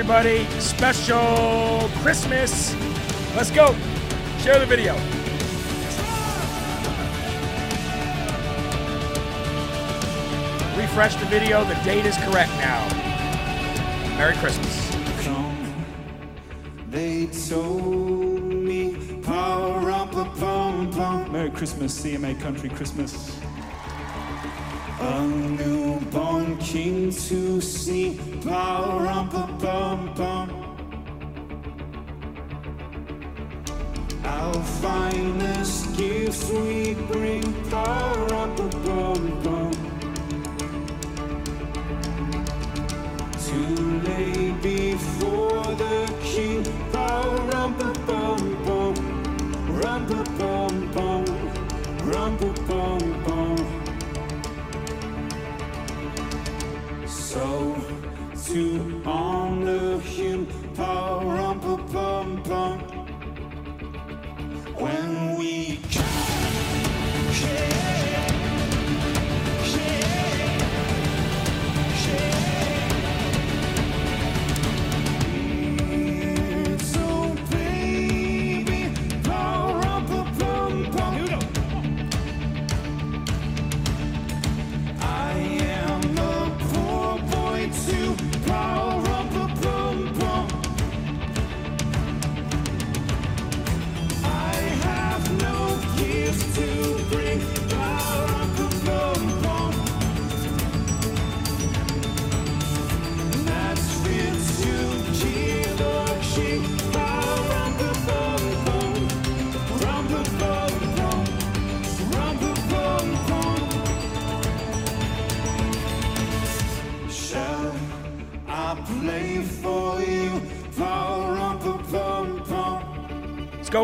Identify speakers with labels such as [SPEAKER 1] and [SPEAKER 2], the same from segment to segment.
[SPEAKER 1] everybody. Special Christmas. Let's go. Share the video. Refresh the video. The date is correct now. Merry Christmas.
[SPEAKER 2] They told me. Merry Christmas, CMA Country Christmas. A newborn king to see, power pum bum bum. Our finest gifts we bring. Power.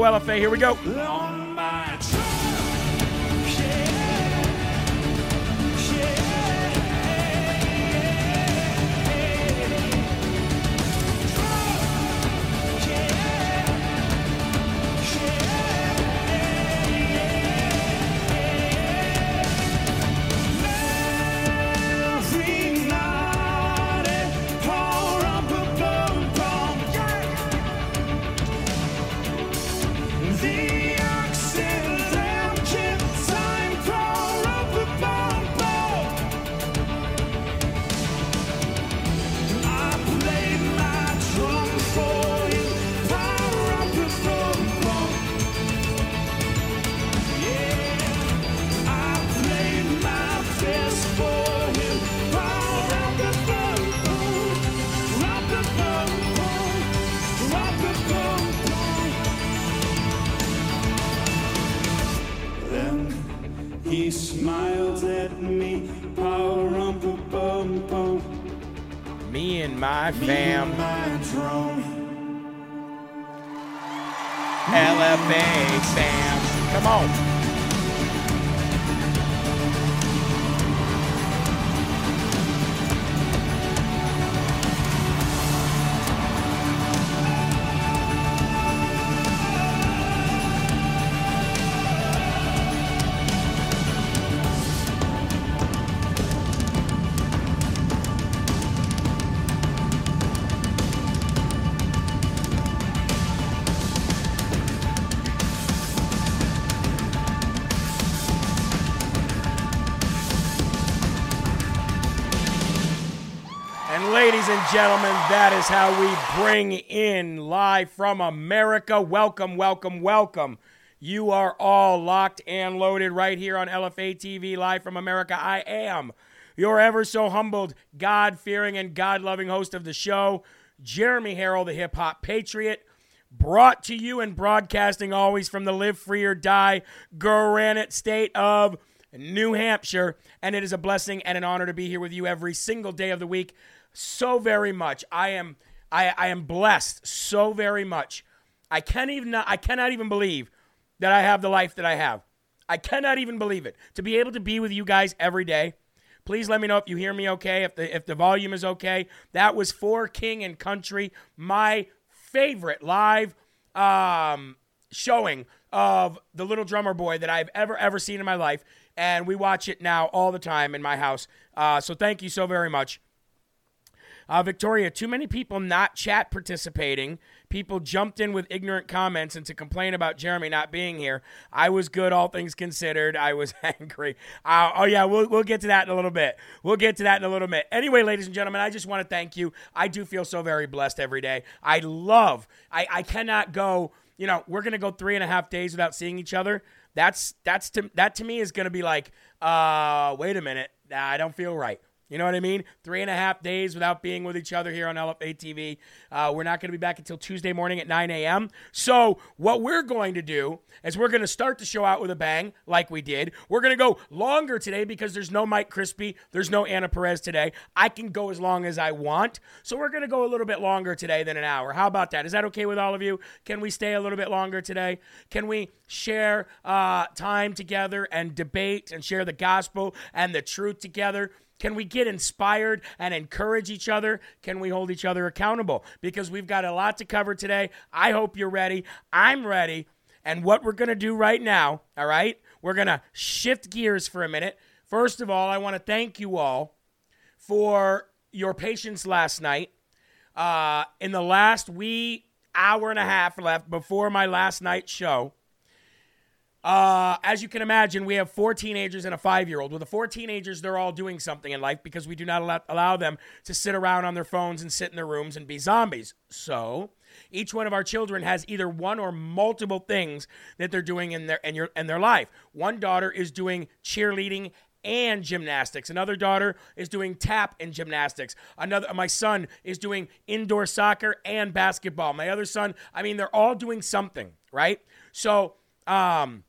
[SPEAKER 1] LFA. Here we go. Gentlemen, that is how we bring in live from America. Welcome, welcome, welcome. You are all locked and loaded right here on LFA TV, live from America. I am your ever so humbled, God fearing, and God loving host of the show, Jeremy Herrell, the hip hop patriot. Brought to you and broadcasting always from the Live Free or Die Granite State of New Hampshire. And it is a blessing and an honor to be here with you every single day of the week so very much. I am I, I am blessed so very much. I can't even I cannot even believe that I have the life that I have. I cannot even believe it. To be able to be with you guys every day. Please let me know if you hear me okay, if the if the volume is okay. That was for King and Country, my favorite live um, showing of the Little Drummer Boy that I've ever ever seen in my life, and we watch it now all the time in my house. Uh, so thank you so very much. Uh, Victoria, too many people not chat participating. People jumped in with ignorant comments and to complain about Jeremy not being here. I was good, all things considered. I was angry. Uh, oh, yeah, we'll, we'll get to that in a little bit. We'll get to that in a little bit. Anyway, ladies and gentlemen, I just want to thank you. I do feel so very blessed every day. I love, I, I cannot go, you know, we're going to go three and a half days without seeing each other. That's, that's to, that to me is going to be like, uh, wait a minute. Nah, I don't feel right. You know what I mean? Three and a half days without being with each other here on LFA TV. Uh, we're not going to be back until Tuesday morning at 9 a.m. So, what we're going to do is we're going to start the show out with a bang, like we did. We're going to go longer today because there's no Mike Crispi, there's no Anna Perez today. I can go as long as I want. So, we're going to go a little bit longer today than an hour. How about that? Is that okay with all of you? Can we stay a little bit longer today? Can we share uh, time together and debate and share the gospel and the truth together? Can we get inspired and encourage each other? Can we hold each other accountable? Because we've got a lot to cover today. I hope you're ready. I'm ready. And what we're going to do right now, all right, we're going to shift gears for a minute. First of all, I want to thank you all for your patience last night. Uh, in the last wee hour and a half left before my last night show, uh, as you can imagine, we have four teenagers and a five year old. With the four teenagers, they're all doing something in life because we do not allow, allow them to sit around on their phones and sit in their rooms and be zombies. So, each one of our children has either one or multiple things that they're doing in their in, your, in their life. One daughter is doing cheerleading and gymnastics. Another daughter is doing tap and gymnastics. Another my son is doing indoor soccer and basketball. My other son, I mean they're all doing something, right? So, um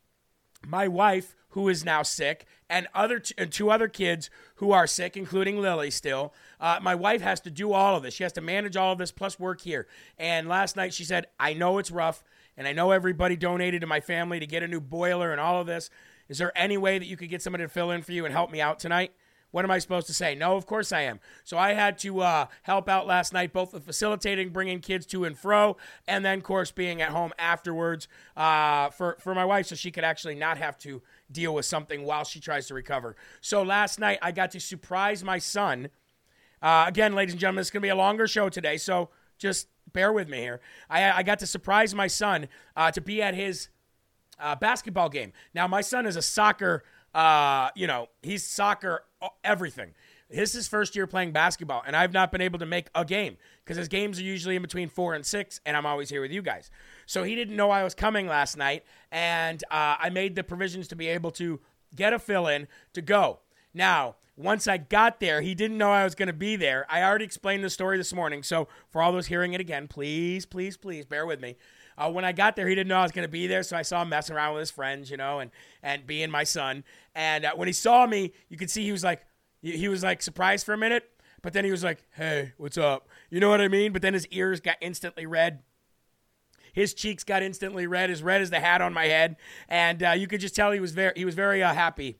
[SPEAKER 1] my wife, who is now sick, and other t- and two other kids who are sick, including Lily. Still, uh, my wife has to do all of this. She has to manage all of this plus work here. And last night she said, "I know it's rough, and I know everybody donated to my family to get a new boiler and all of this. Is there any way that you could get somebody to fill in for you and help me out tonight?" What am I supposed to say? No, of course I am. So I had to uh, help out last night, both with facilitating, bringing kids to and fro, and then, of course, being at home afterwards uh, for, for my wife so she could actually not have to deal with something while she tries to recover. So last night, I got to surprise my son. Uh, again, ladies and gentlemen, it's going to be a longer show today, so just bear with me here. I, I got to surprise my son uh, to be at his uh, basketball game. Now, my son is a soccer uh, you know, he's soccer, everything. This is his first year playing basketball, and I've not been able to make a game because his games are usually in between four and six, and I'm always here with you guys. So he didn't know I was coming last night, and uh, I made the provisions to be able to get a fill in to go. Now, once I got there, he didn't know I was going to be there. I already explained the story this morning. So, for all those hearing it again, please, please, please bear with me. Uh, when I got there, he didn't know I was going to be there, so I saw him messing around with his friends, you know, and and being my son. And uh, when he saw me, you could see he was like he was like surprised for a minute, but then he was like, "Hey, what's up?" You know what I mean? But then his ears got instantly red. His cheeks got instantly red, as red as the hat on my head, and uh, you could just tell he was very he was very uh, happy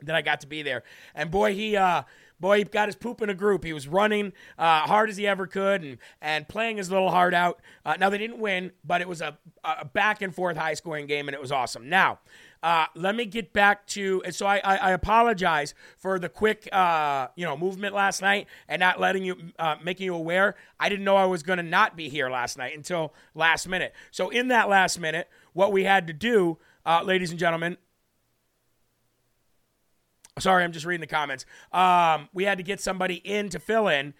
[SPEAKER 1] that I got to be there. And boy, he uh, boy, he got his poop in a group. He was running uh, hard as he ever could and, and playing his little heart out. Uh, now, they didn't win, but it was a, a back and forth high scoring game, and it was awesome. Now, uh, let me get back to. So I, I, I apologize for the quick, uh, you know, movement last night and not letting you, uh, making you aware. I didn't know I was going to not be here last night until last minute. So in that last minute, what we had to do, uh, ladies and gentlemen, Sorry, I'm just reading the comments. Um, we had to get somebody in to fill in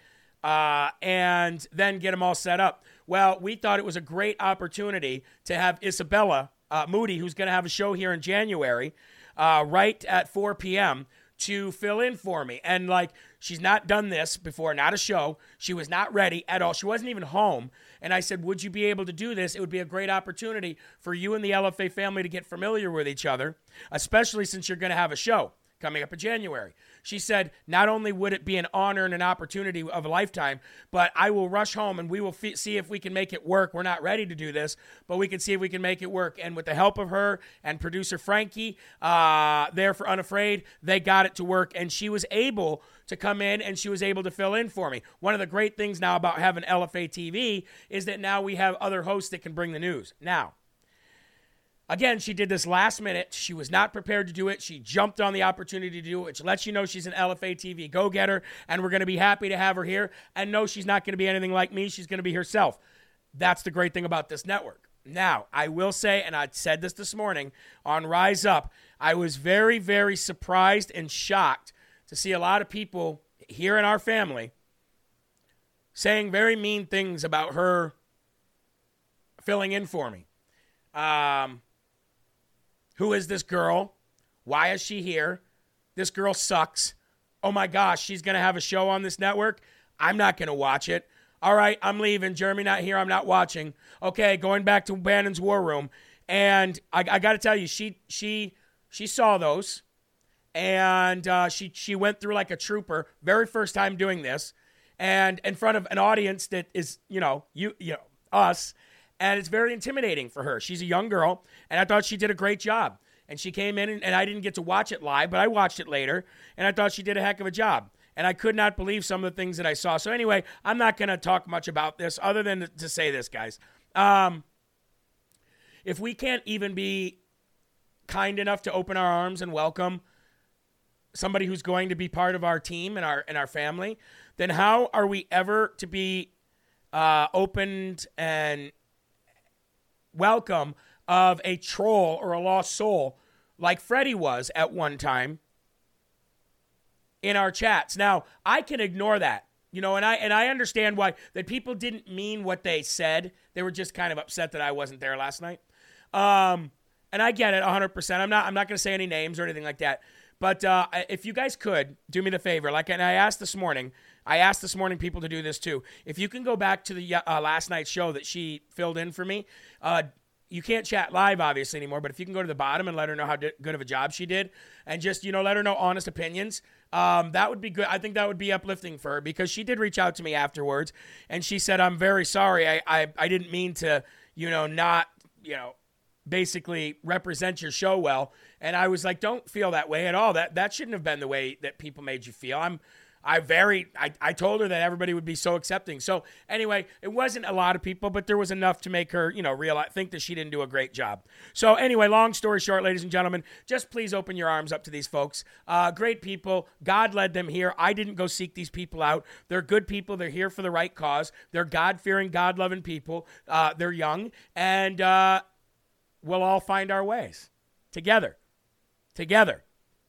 [SPEAKER 1] uh, and then get them all set up. Well, we thought it was a great opportunity to have Isabella uh, Moody, who's going to have a show here in January, uh, right at 4 p.m., to fill in for me. And like, she's not done this before, not a show. She was not ready at all. She wasn't even home. And I said, Would you be able to do this? It would be a great opportunity for you and the LFA family to get familiar with each other, especially since you're going to have a show coming up in January. She said, Not only would it be an honor and an opportunity of a lifetime, but I will rush home and we will f- see if we can make it work. We're not ready to do this, but we can see if we can make it work. And with the help of her and producer Frankie, uh, there for Unafraid, they got it to work. And she was able to come in and she was able to fill in for me. One of the great things now about having LFA TV is that now we have other hosts that can bring the news. Now, Again, she did this last minute. She was not prepared to do it. She jumped on the opportunity to do it, which lets you know she's an LFA TV go getter, and we're going to be happy to have her here. And no, she's not going to be anything like me. She's going to be herself. That's the great thing about this network. Now, I will say, and I said this this morning on Rise Up, I was very, very surprised and shocked to see a lot of people here in our family saying very mean things about her filling in for me. Um, who is this girl? Why is she here? This girl sucks. Oh my gosh, she's going to have a show on this network. I'm not going to watch it. All right, I'm leaving. Jeremy not here. I'm not watching. Okay, going back to Bannon's War Room, and I, I got to tell you, she she she saw those, and uh, she she went through like a trooper. Very first time doing this, and in front of an audience that is you know you you know us, and it's very intimidating for her. She's a young girl, and I thought she did a great job. And she came in, and, and I didn't get to watch it live, but I watched it later, and I thought she did a heck of a job. And I could not believe some of the things that I saw. So, anyway, I'm not going to talk much about this other than to say this, guys. Um, if we can't even be kind enough to open our arms and welcome somebody who's going to be part of our team and our and our family, then how are we ever to be uh, opened and welcome of a troll or a lost soul like Freddie was at one time in our chats. Now, I can ignore that. You know, and I and I understand why that people didn't mean what they said. They were just kind of upset that I wasn't there last night. Um, and I get it 100%. I'm not I'm not going to say any names or anything like that. But uh, if you guys could do me the favor, like and I asked this morning, I asked this morning people to do this too. If you can go back to the uh, last night's show that she filled in for me, uh, you can't chat live obviously anymore but if you can go to the bottom and let her know how good of a job she did and just you know let her know honest opinions um, that would be good. I think that would be uplifting for her because she did reach out to me afterwards and she said i'm very sorry. I i, I didn't mean to you know not you know basically represent your show well. And i was like don't feel that way at all. That that shouldn't have been the way that people made you feel. I'm I very I, I told her that everybody would be so accepting. So anyway, it wasn't a lot of people, but there was enough to make her, you know, realize think that she didn't do a great job. So anyway, long story short, ladies and gentlemen, just please open your arms up to these folks. Uh, great people. God led them here. I didn't go seek these people out. They're good people. They're here for the right cause. They're God fearing, God loving people. Uh, they're young, and uh, we'll all find our ways together. Together.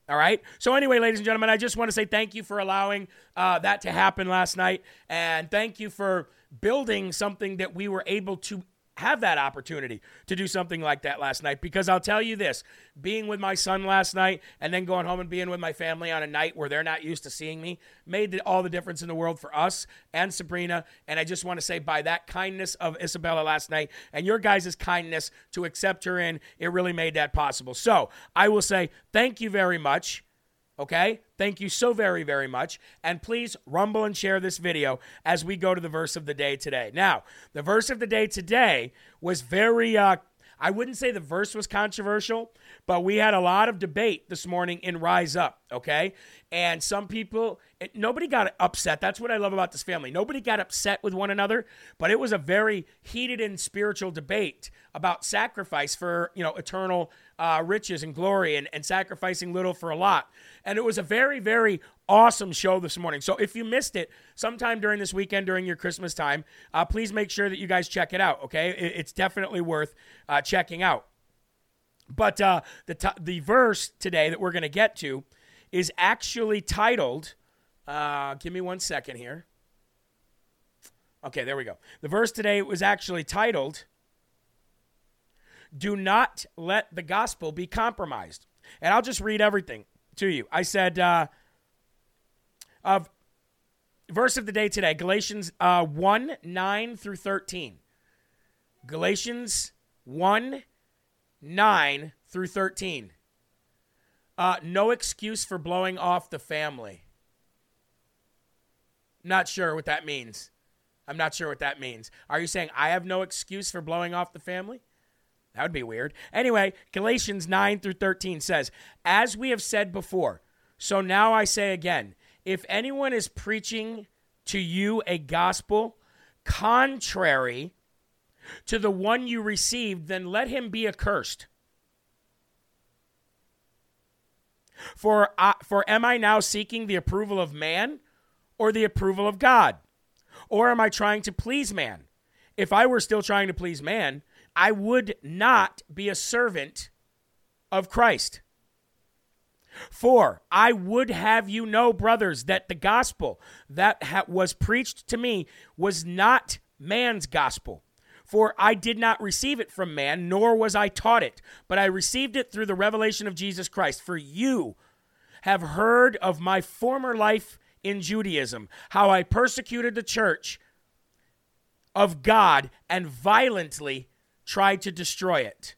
[SPEAKER 1] All right. So, anyway, ladies and gentlemen, I just want to say thank you for allowing uh, that to happen last night. And thank you for building something that we were able to have that opportunity to do something like that last night because I'll tell you this being with my son last night and then going home and being with my family on a night where they're not used to seeing me made all the difference in the world for us and Sabrina. And I just want to say, by that kindness of Isabella last night and your guys' kindness to accept her in, it really made that possible. So I will say thank you very much. Okay? Thank you so very, very much. And please rumble and share this video as we go to the verse of the day today. Now, the verse of the day today was very, uh, I wouldn't say the verse was controversial, but we had a lot of debate this morning in Rise Up, okay? And some people, nobody got upset. That's what I love about this family. Nobody got upset with one another, but it was a very heated and spiritual debate about sacrifice for, you know, eternal uh, riches and glory and, and sacrificing little for a lot. And it was a very, very awesome show this morning. So if you missed it sometime during this weekend, during your Christmas time, uh, please make sure that you guys check it out, okay? It, it's definitely worth uh, checking out. But uh, the, t- the verse today that we're going to get to is actually titled, uh, give me one second here. Okay, there we go. The verse today was actually titled, Do Not Let the Gospel Be Compromised. And I'll just read everything to you. I said, uh, of verse of the day today, Galatians uh, 1 9 through 13. Galatians 1 9 through 13. Uh, no excuse for blowing off the family. Not sure what that means. I'm not sure what that means. Are you saying I have no excuse for blowing off the family? That would be weird. Anyway, Galatians 9 through 13 says, As we have said before, so now I say again, if anyone is preaching to you a gospel contrary to the one you received, then let him be accursed. For, uh, for am I now seeking the approval of man or the approval of God? Or am I trying to please man? If I were still trying to please man, I would not be a servant of Christ. For I would have you know, brothers, that the gospel that ha- was preached to me was not man's gospel. For I did not receive it from man, nor was I taught it, but I received it through the revelation of Jesus Christ. For you have heard of my former life in Judaism, how I persecuted the church of God and violently tried to destroy it.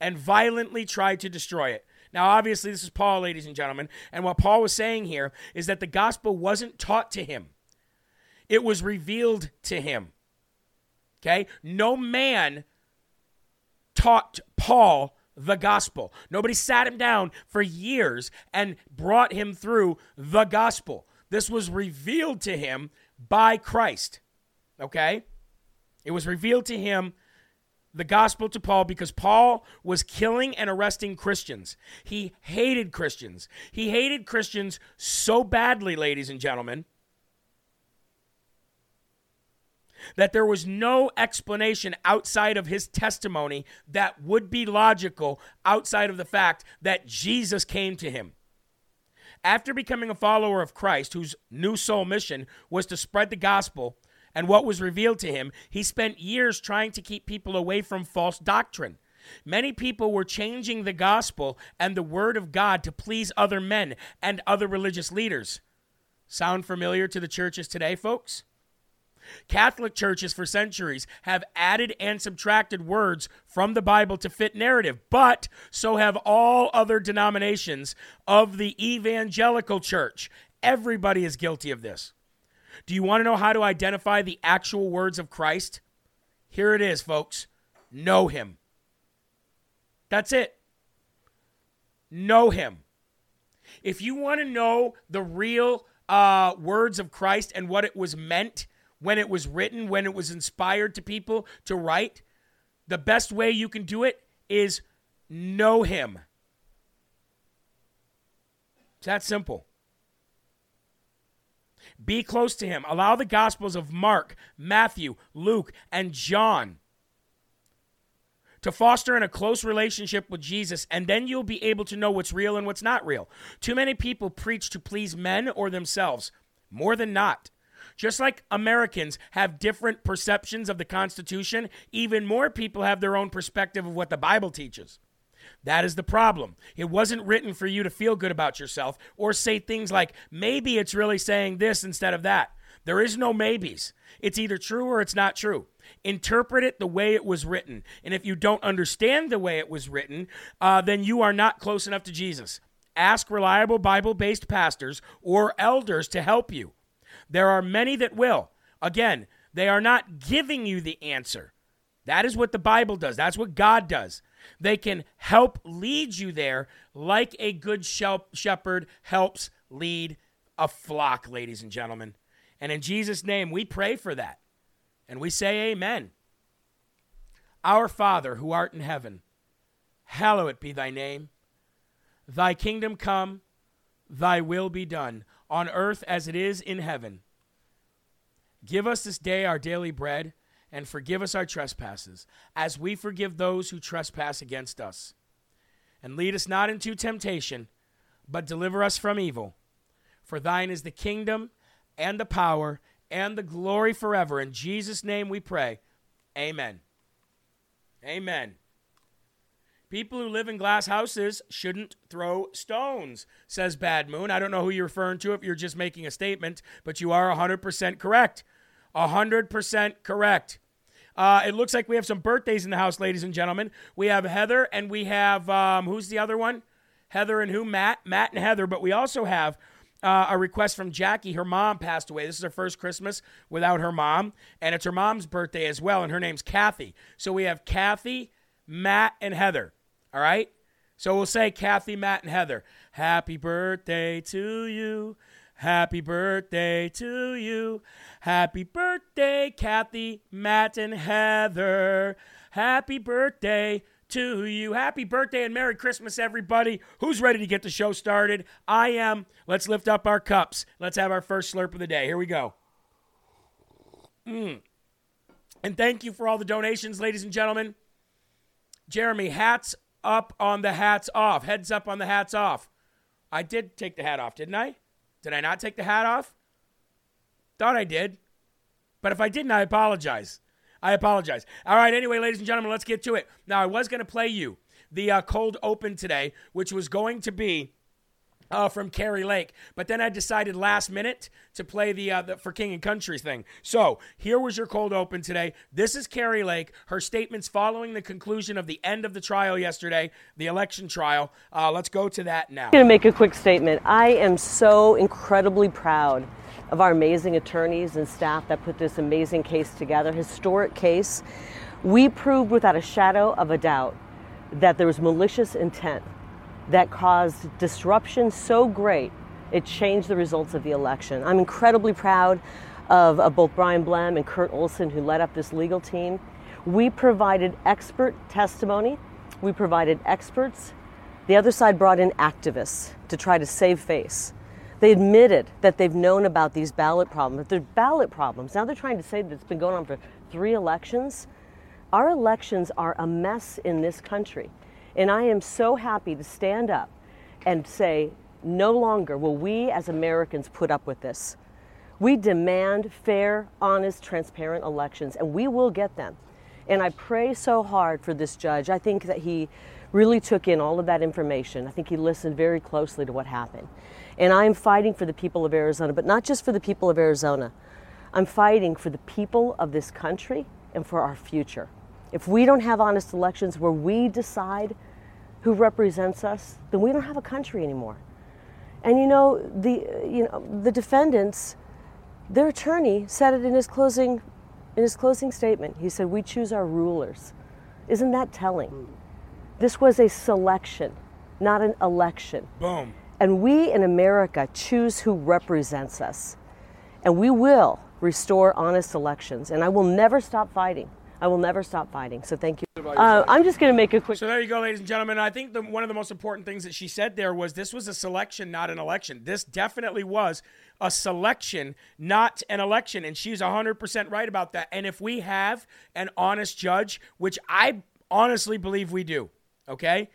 [SPEAKER 1] And violently tried to destroy it. Now, obviously, this is Paul, ladies and gentlemen. And what Paul was saying here is that the gospel wasn't taught to him, it was revealed to him. Okay? No man taught Paul the gospel. Nobody sat him down for years and brought him through the gospel. This was revealed to him by Christ. Okay? It was revealed to him the gospel to Paul because Paul was killing and arresting Christians. He hated Christians. He hated Christians so badly, ladies and gentlemen, that there was no explanation outside of his testimony that would be logical outside of the fact that Jesus came to him. After becoming a follower of Christ, whose new soul mission was to spread the gospel and what was revealed to him, he spent years trying to keep people away from false doctrine. Many people were changing the gospel and the word of God to please other men and other religious leaders. Sound familiar to the churches today, folks? Catholic churches for centuries have added and subtracted words from the Bible to fit narrative, but so have all other denominations of the evangelical church. Everybody is guilty of this. Do you want to know how to identify the actual words of Christ? Here it is, folks. Know him. That's it. Know him. If you want to know the real uh, words of Christ and what it was meant when it was written, when it was inspired to people to write, the best way you can do it is know him. It's that simple. Be close to him. Allow the Gospels of Mark, Matthew, Luke, and John to foster in a close relationship with Jesus, and then you'll be able to know what's real and what's not real. Too many people preach to please men or themselves, more than not. Just like Americans have different perceptions of the Constitution, even more people have their own perspective of what the Bible teaches. That is the problem. It wasn't written for you to feel good about yourself or say things like, maybe it's really saying this instead of that. There is no maybes. It's either true or it's not true. Interpret it the way it was written. And if you don't understand the way it was written, uh, then you are not close enough to Jesus. Ask reliable Bible based pastors or elders to help you. There are many that will. Again, they are not giving you the answer. That is what the Bible does, that's what God does. They can help lead you there like a good shepherd helps lead a flock, ladies and gentlemen. And in Jesus' name, we pray for that. And we say, Amen. Our Father, who art in heaven, hallowed be thy name. Thy kingdom come, thy will be done on earth as it is in heaven. Give us this day our daily bread, and forgive us our trespasses, as we forgive those who trespass against us. And lead us not into temptation, but deliver us from evil. For thine is the kingdom, and the power, and the glory forever. In Jesus' name we pray. Amen. Amen. People who live in glass houses shouldn't throw stones, says Bad Moon. I don't know who you're referring to if you're just making a statement, but you are 100% correct. 100% correct. Uh, it looks like we have some birthdays in the house, ladies and gentlemen. We have Heather and we have, um, who's the other one? Heather and who? Matt. Matt and Heather. But we also have uh, a request from Jackie. Her mom passed away. This is her first Christmas without her mom, and it's her mom's birthday as well, and her name's Kathy. So we have Kathy, Matt, and Heather. All right? So we'll say Kathy, Matt, and Heather. Happy birthday to you. Happy birthday to you. Happy birthday, Kathy, Matt, and Heather. Happy birthday to you. Happy birthday and Merry Christmas, everybody. Who's ready to get the show started? I am. Let's lift up our cups. Let's have our first slurp of the day. Here we go. Mm. And thank you for all the donations, ladies and gentlemen. Jeremy, hats up on the hats off. Heads up on the hats off. I did take the hat off, didn't I? Did I not take the hat off? Thought I did. But if I didn't, I apologize. I apologize. All right, anyway, ladies and gentlemen, let's get to it. Now, I was going to play you the uh, cold open today, which was going to be uh, from Kari Lake. But then I decided last minute to play the, uh, the for King and Country thing. So here was your cold open today. This is Kari Lake. Her statements following the conclusion of the end of the trial yesterday, the election trial. Uh, let's go to that now.
[SPEAKER 3] I'm going to make a quick statement. I am so incredibly proud of our amazing attorneys and staff that put this amazing case together, historic case. We proved without a shadow of a doubt that there was malicious intent that caused disruption so great it changed the results of the election. I'm incredibly proud of, of both Bryan Blehm and Kurt Olsen, who led up this legal team. We provided expert testimony, we provided experts. The other side brought in activists to try to save face. They admitted that they've known about these ballot problems, that they're ballot problems. Now they're trying to say that it's been going on for three elections. Our elections are a mess in this country. And I am so happy to stand up and say, no longer will we as Americans put up with this. We demand fair, honest, transparent elections, and we will get them. And I pray so hard for this judge. I think that he really took in all of that information. I think he listened very closely to what happened. And I am fighting for the people of Arizona, but not just for the people of Arizona. I'm fighting for the people of this country and for our future. If we don't have honest elections where we decide who represents us, then we don't have a country anymore. And you know, the uh, you know, the defendants, their attorney said it in his closing in his closing statement. He said, "We choose our rulers." Isn't that telling? This was a selection, not an election.
[SPEAKER 1] Boom.
[SPEAKER 3] And we in America choose who represents us. And we will restore honest elections. And I will never stop fighting. I will never stop fighting. So thank you. Uh, I'm just going to make a quick.
[SPEAKER 1] So there you go, ladies and gentlemen. I think the, one of the most important things that she said there was this was a selection, not an election. This definitely was a selection, not an election. And she's 100% right about that. And if we have an honest judge, which I honestly believe we do, okay?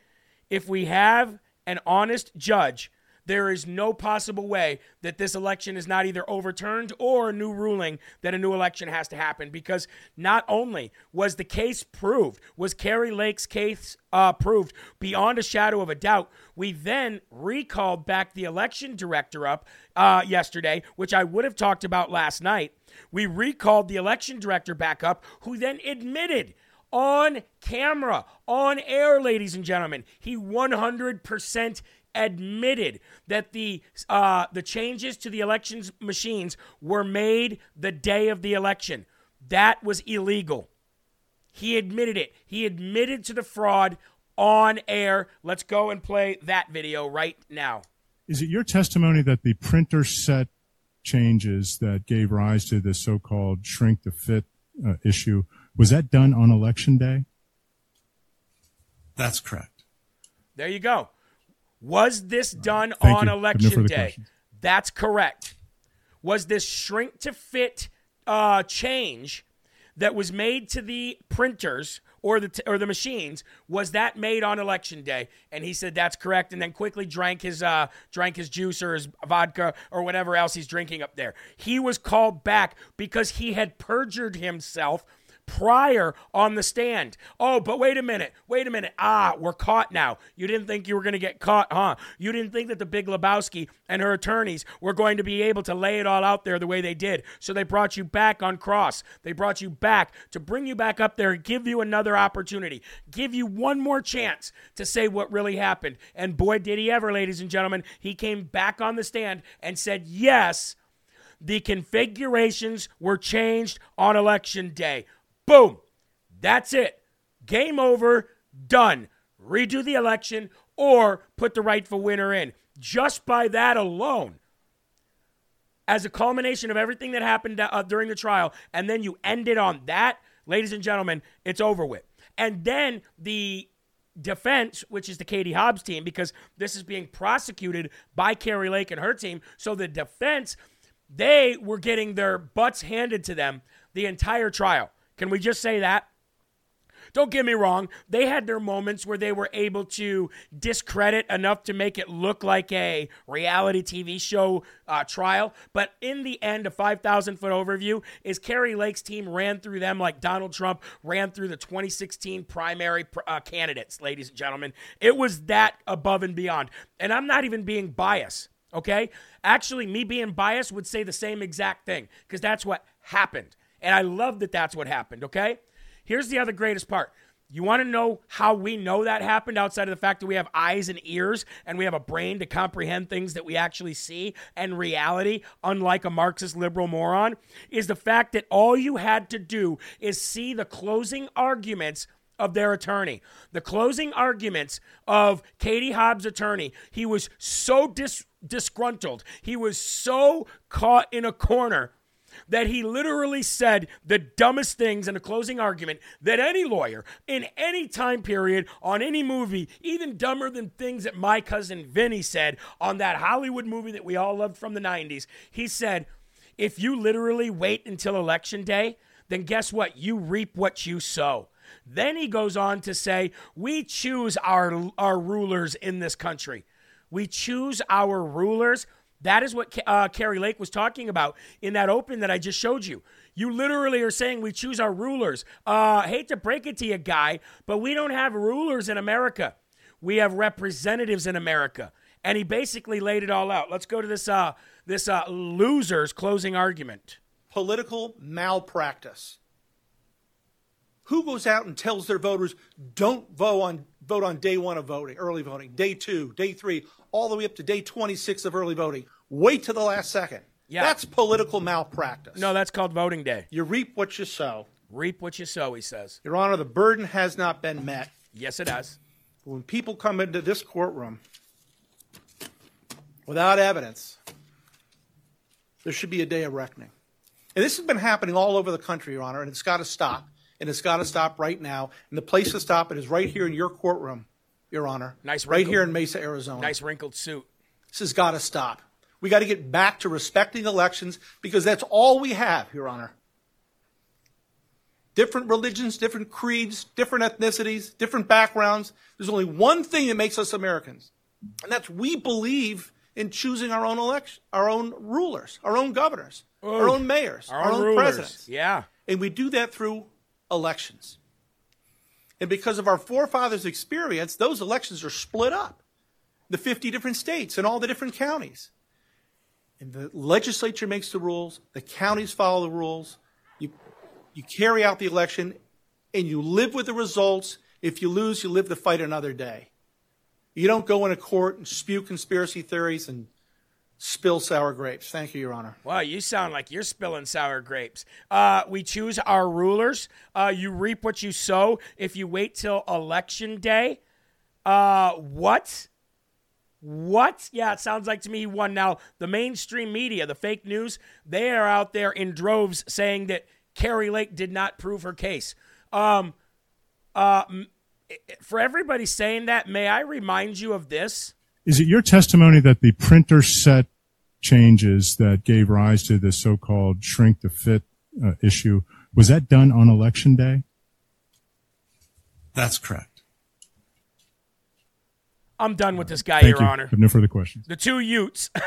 [SPEAKER 1] If we have an honest judge there is no possible way that this election is not either overturned or a new ruling that a new election has to happen because not only was the case proved, was Kari Lake's case uh, proved beyond a shadow of a doubt, we then recalled back the election director up uh, yesterday, which I would have talked about last night. We recalled the election director back up, who then admitted on camera, on air, ladies and gentlemen. He 100% admitted that the uh, the changes to the elections machines were made the day of the election. That was illegal. He admitted it. He admitted to the fraud on air. Let's go and play that video right now.
[SPEAKER 4] Is it your testimony that the printer set changes that gave rise to the so-called shrink to fit uh, issue was that done on election day?
[SPEAKER 5] That's correct.
[SPEAKER 1] There you go. Was this done on
[SPEAKER 4] you.
[SPEAKER 1] election
[SPEAKER 4] No
[SPEAKER 1] day?
[SPEAKER 4] questions.
[SPEAKER 1] That's correct. Was this shrink to fit uh, change that was made to the printers or the t- or the machines was that made on election day and he said that's correct and then quickly drank his uh drank his juice or his vodka or whatever else he's drinking up there he was called back because he had perjured himself prior on the stand. Oh, but wait a minute. Wait a minute. Ah, we're caught now. You didn't think you were going to get caught, huh? You didn't think that the Big Lebowski and her attorneys were going to be able to lay it all out there the way they did. So they brought you back on cross. They brought you back to bring you back up there and give you another opportunity, give you one more chance to say what really happened. And boy, did he ever, ladies and gentlemen. He came back on the stand and said, yes. The configurations were changed on election day. Boom. That's it. Game over. Done. Redo the election or put the rightful winner in. Just by that alone, as a culmination of everything that happened uh, during the trial, and then you end it on that, ladies and gentlemen, it's over with. And then the defense, which is the Katie Hobbs team, because this is being prosecuted by Kari Lake and her team. So the defense, they were getting their butts handed to them the entire trial. Can we just say that? Don't get me wrong, they had their moments where they were able to discredit enough to make it look like a reality TV show uh, trial. But in the end, a 5,000 foot overview is Kari Lake's team ran through them like Donald Trump ran through the 2016 primary uh, candidates, ladies and gentlemen. It was that above and beyond. And I'm not even being biased, okay? Actually, me being biased would say the same exact thing because that's what happened. And I love that that's what happened, okay? Here's the other greatest part. You want to know how we know that happened outside of the fact that we have eyes and ears and we have a brain to comprehend things that we actually see and reality, unlike a Marxist liberal moron? Is the fact that all you had to do is see the closing arguments of their attorney. The closing arguments of Katie Hobbs' attorney. He was so dis- disgruntled. He was so caught in a corner that he literally said the dumbest things in a closing argument that any lawyer in any time period on any movie, even dumber than things that my cousin Vinny said on that Hollywood movie that we all loved from the 90s. He said, if you literally wait until election day, then guess what? You reap what you sow. Then he goes on to say, We choose our, our rulers in this country. We choose our rulers that is what uh, Kari Lake was talking about in that open that I just showed you. You literally are saying we choose our rulers. Uh, hate to break it to you, guy, but we don't have rulers in America. We have representatives in America. And he basically laid it all out. Let's go to this uh, this uh, loser's closing argument.
[SPEAKER 5] Political malpractice. Who goes out and tells their voters don't vote on vote on day one of voting, early voting, day two, day three, all the way up to day 26 of early voting? Wait to the last second. Yeah. That's political malpractice.
[SPEAKER 1] No, that's called voting day.
[SPEAKER 5] You reap what you sow.
[SPEAKER 1] Reap what you sow, he says.
[SPEAKER 5] Your Honor, the burden has not been met.
[SPEAKER 1] Yes, it has.
[SPEAKER 5] When people come into this courtroom without evidence, there should be a day of reckoning. And this has been happening all over the country, Your Honor, and it's got to stop and it's got to stop right now. And the place to stop it is right here in your courtroom, Your Honor.
[SPEAKER 1] Nice,
[SPEAKER 5] right here in Mesa, Arizona.
[SPEAKER 1] Nice wrinkled suit.
[SPEAKER 5] This has got to stop. We got to get back to respecting elections because that's all we have, Your Honor. Different religions, different creeds, different ethnicities, different backgrounds. There's only one thing that makes us Americans, and that's we believe in choosing our own election, our own rulers, our own governors, our own mayors, our, our own, own presidents.
[SPEAKER 1] Yeah.
[SPEAKER 5] And we do that through elections. And because of our forefathers' experience, those elections are split up. The 50 different states and all the different counties. And the legislature makes the rules, the counties follow the rules. You, you carry out the election, and you live with the results. If you lose, you live to fight another day. You don't go into court and spew conspiracy theories and spill sour grapes. Thank you, Your Honor.
[SPEAKER 1] Wow, you sound like you're spilling sour grapes. Uh, we choose our rulers. Uh, you reap what you sow. If you wait till election day, uh, what? What? Yeah, it sounds like to me he won. Now, the mainstream media, the fake news, they are out there in droves saying that Kari Lake did not prove her case. Um, uh, for everybody saying that, may I remind you of this?
[SPEAKER 4] Is it your testimony that the printer set changes that gave rise to the so-called shrink to fit uh, issue Was that done on election day?
[SPEAKER 6] That's correct.
[SPEAKER 1] I'm done with this guy,
[SPEAKER 4] Thank
[SPEAKER 1] Your
[SPEAKER 4] you.
[SPEAKER 1] Honor.
[SPEAKER 4] I have no further questions.
[SPEAKER 1] The two Utes.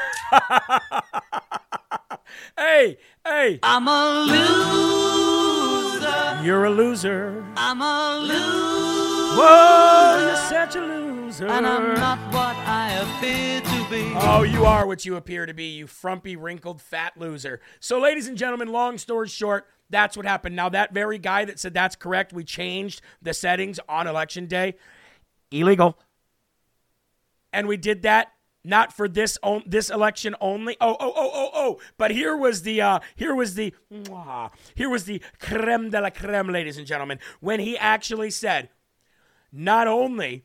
[SPEAKER 1] hey, hey.
[SPEAKER 7] I'm a loser.
[SPEAKER 1] You're a loser.
[SPEAKER 7] I'm a loser.
[SPEAKER 1] Whoa, you're such a loser.
[SPEAKER 7] And I'm not what I appear to be.
[SPEAKER 1] Oh, you are what you appear to be, you frumpy, wrinkled, fat loser. So, ladies and gentlemen, long story short, that's what happened. Now, that very guy that said that's correct, we changed the settings on election day. Illegal. And we did that not for this on, this election only. Oh, oh, oh, oh, oh. But here was the uh, here was the mwah, here was the creme de la creme, ladies and gentlemen, when he actually said, not only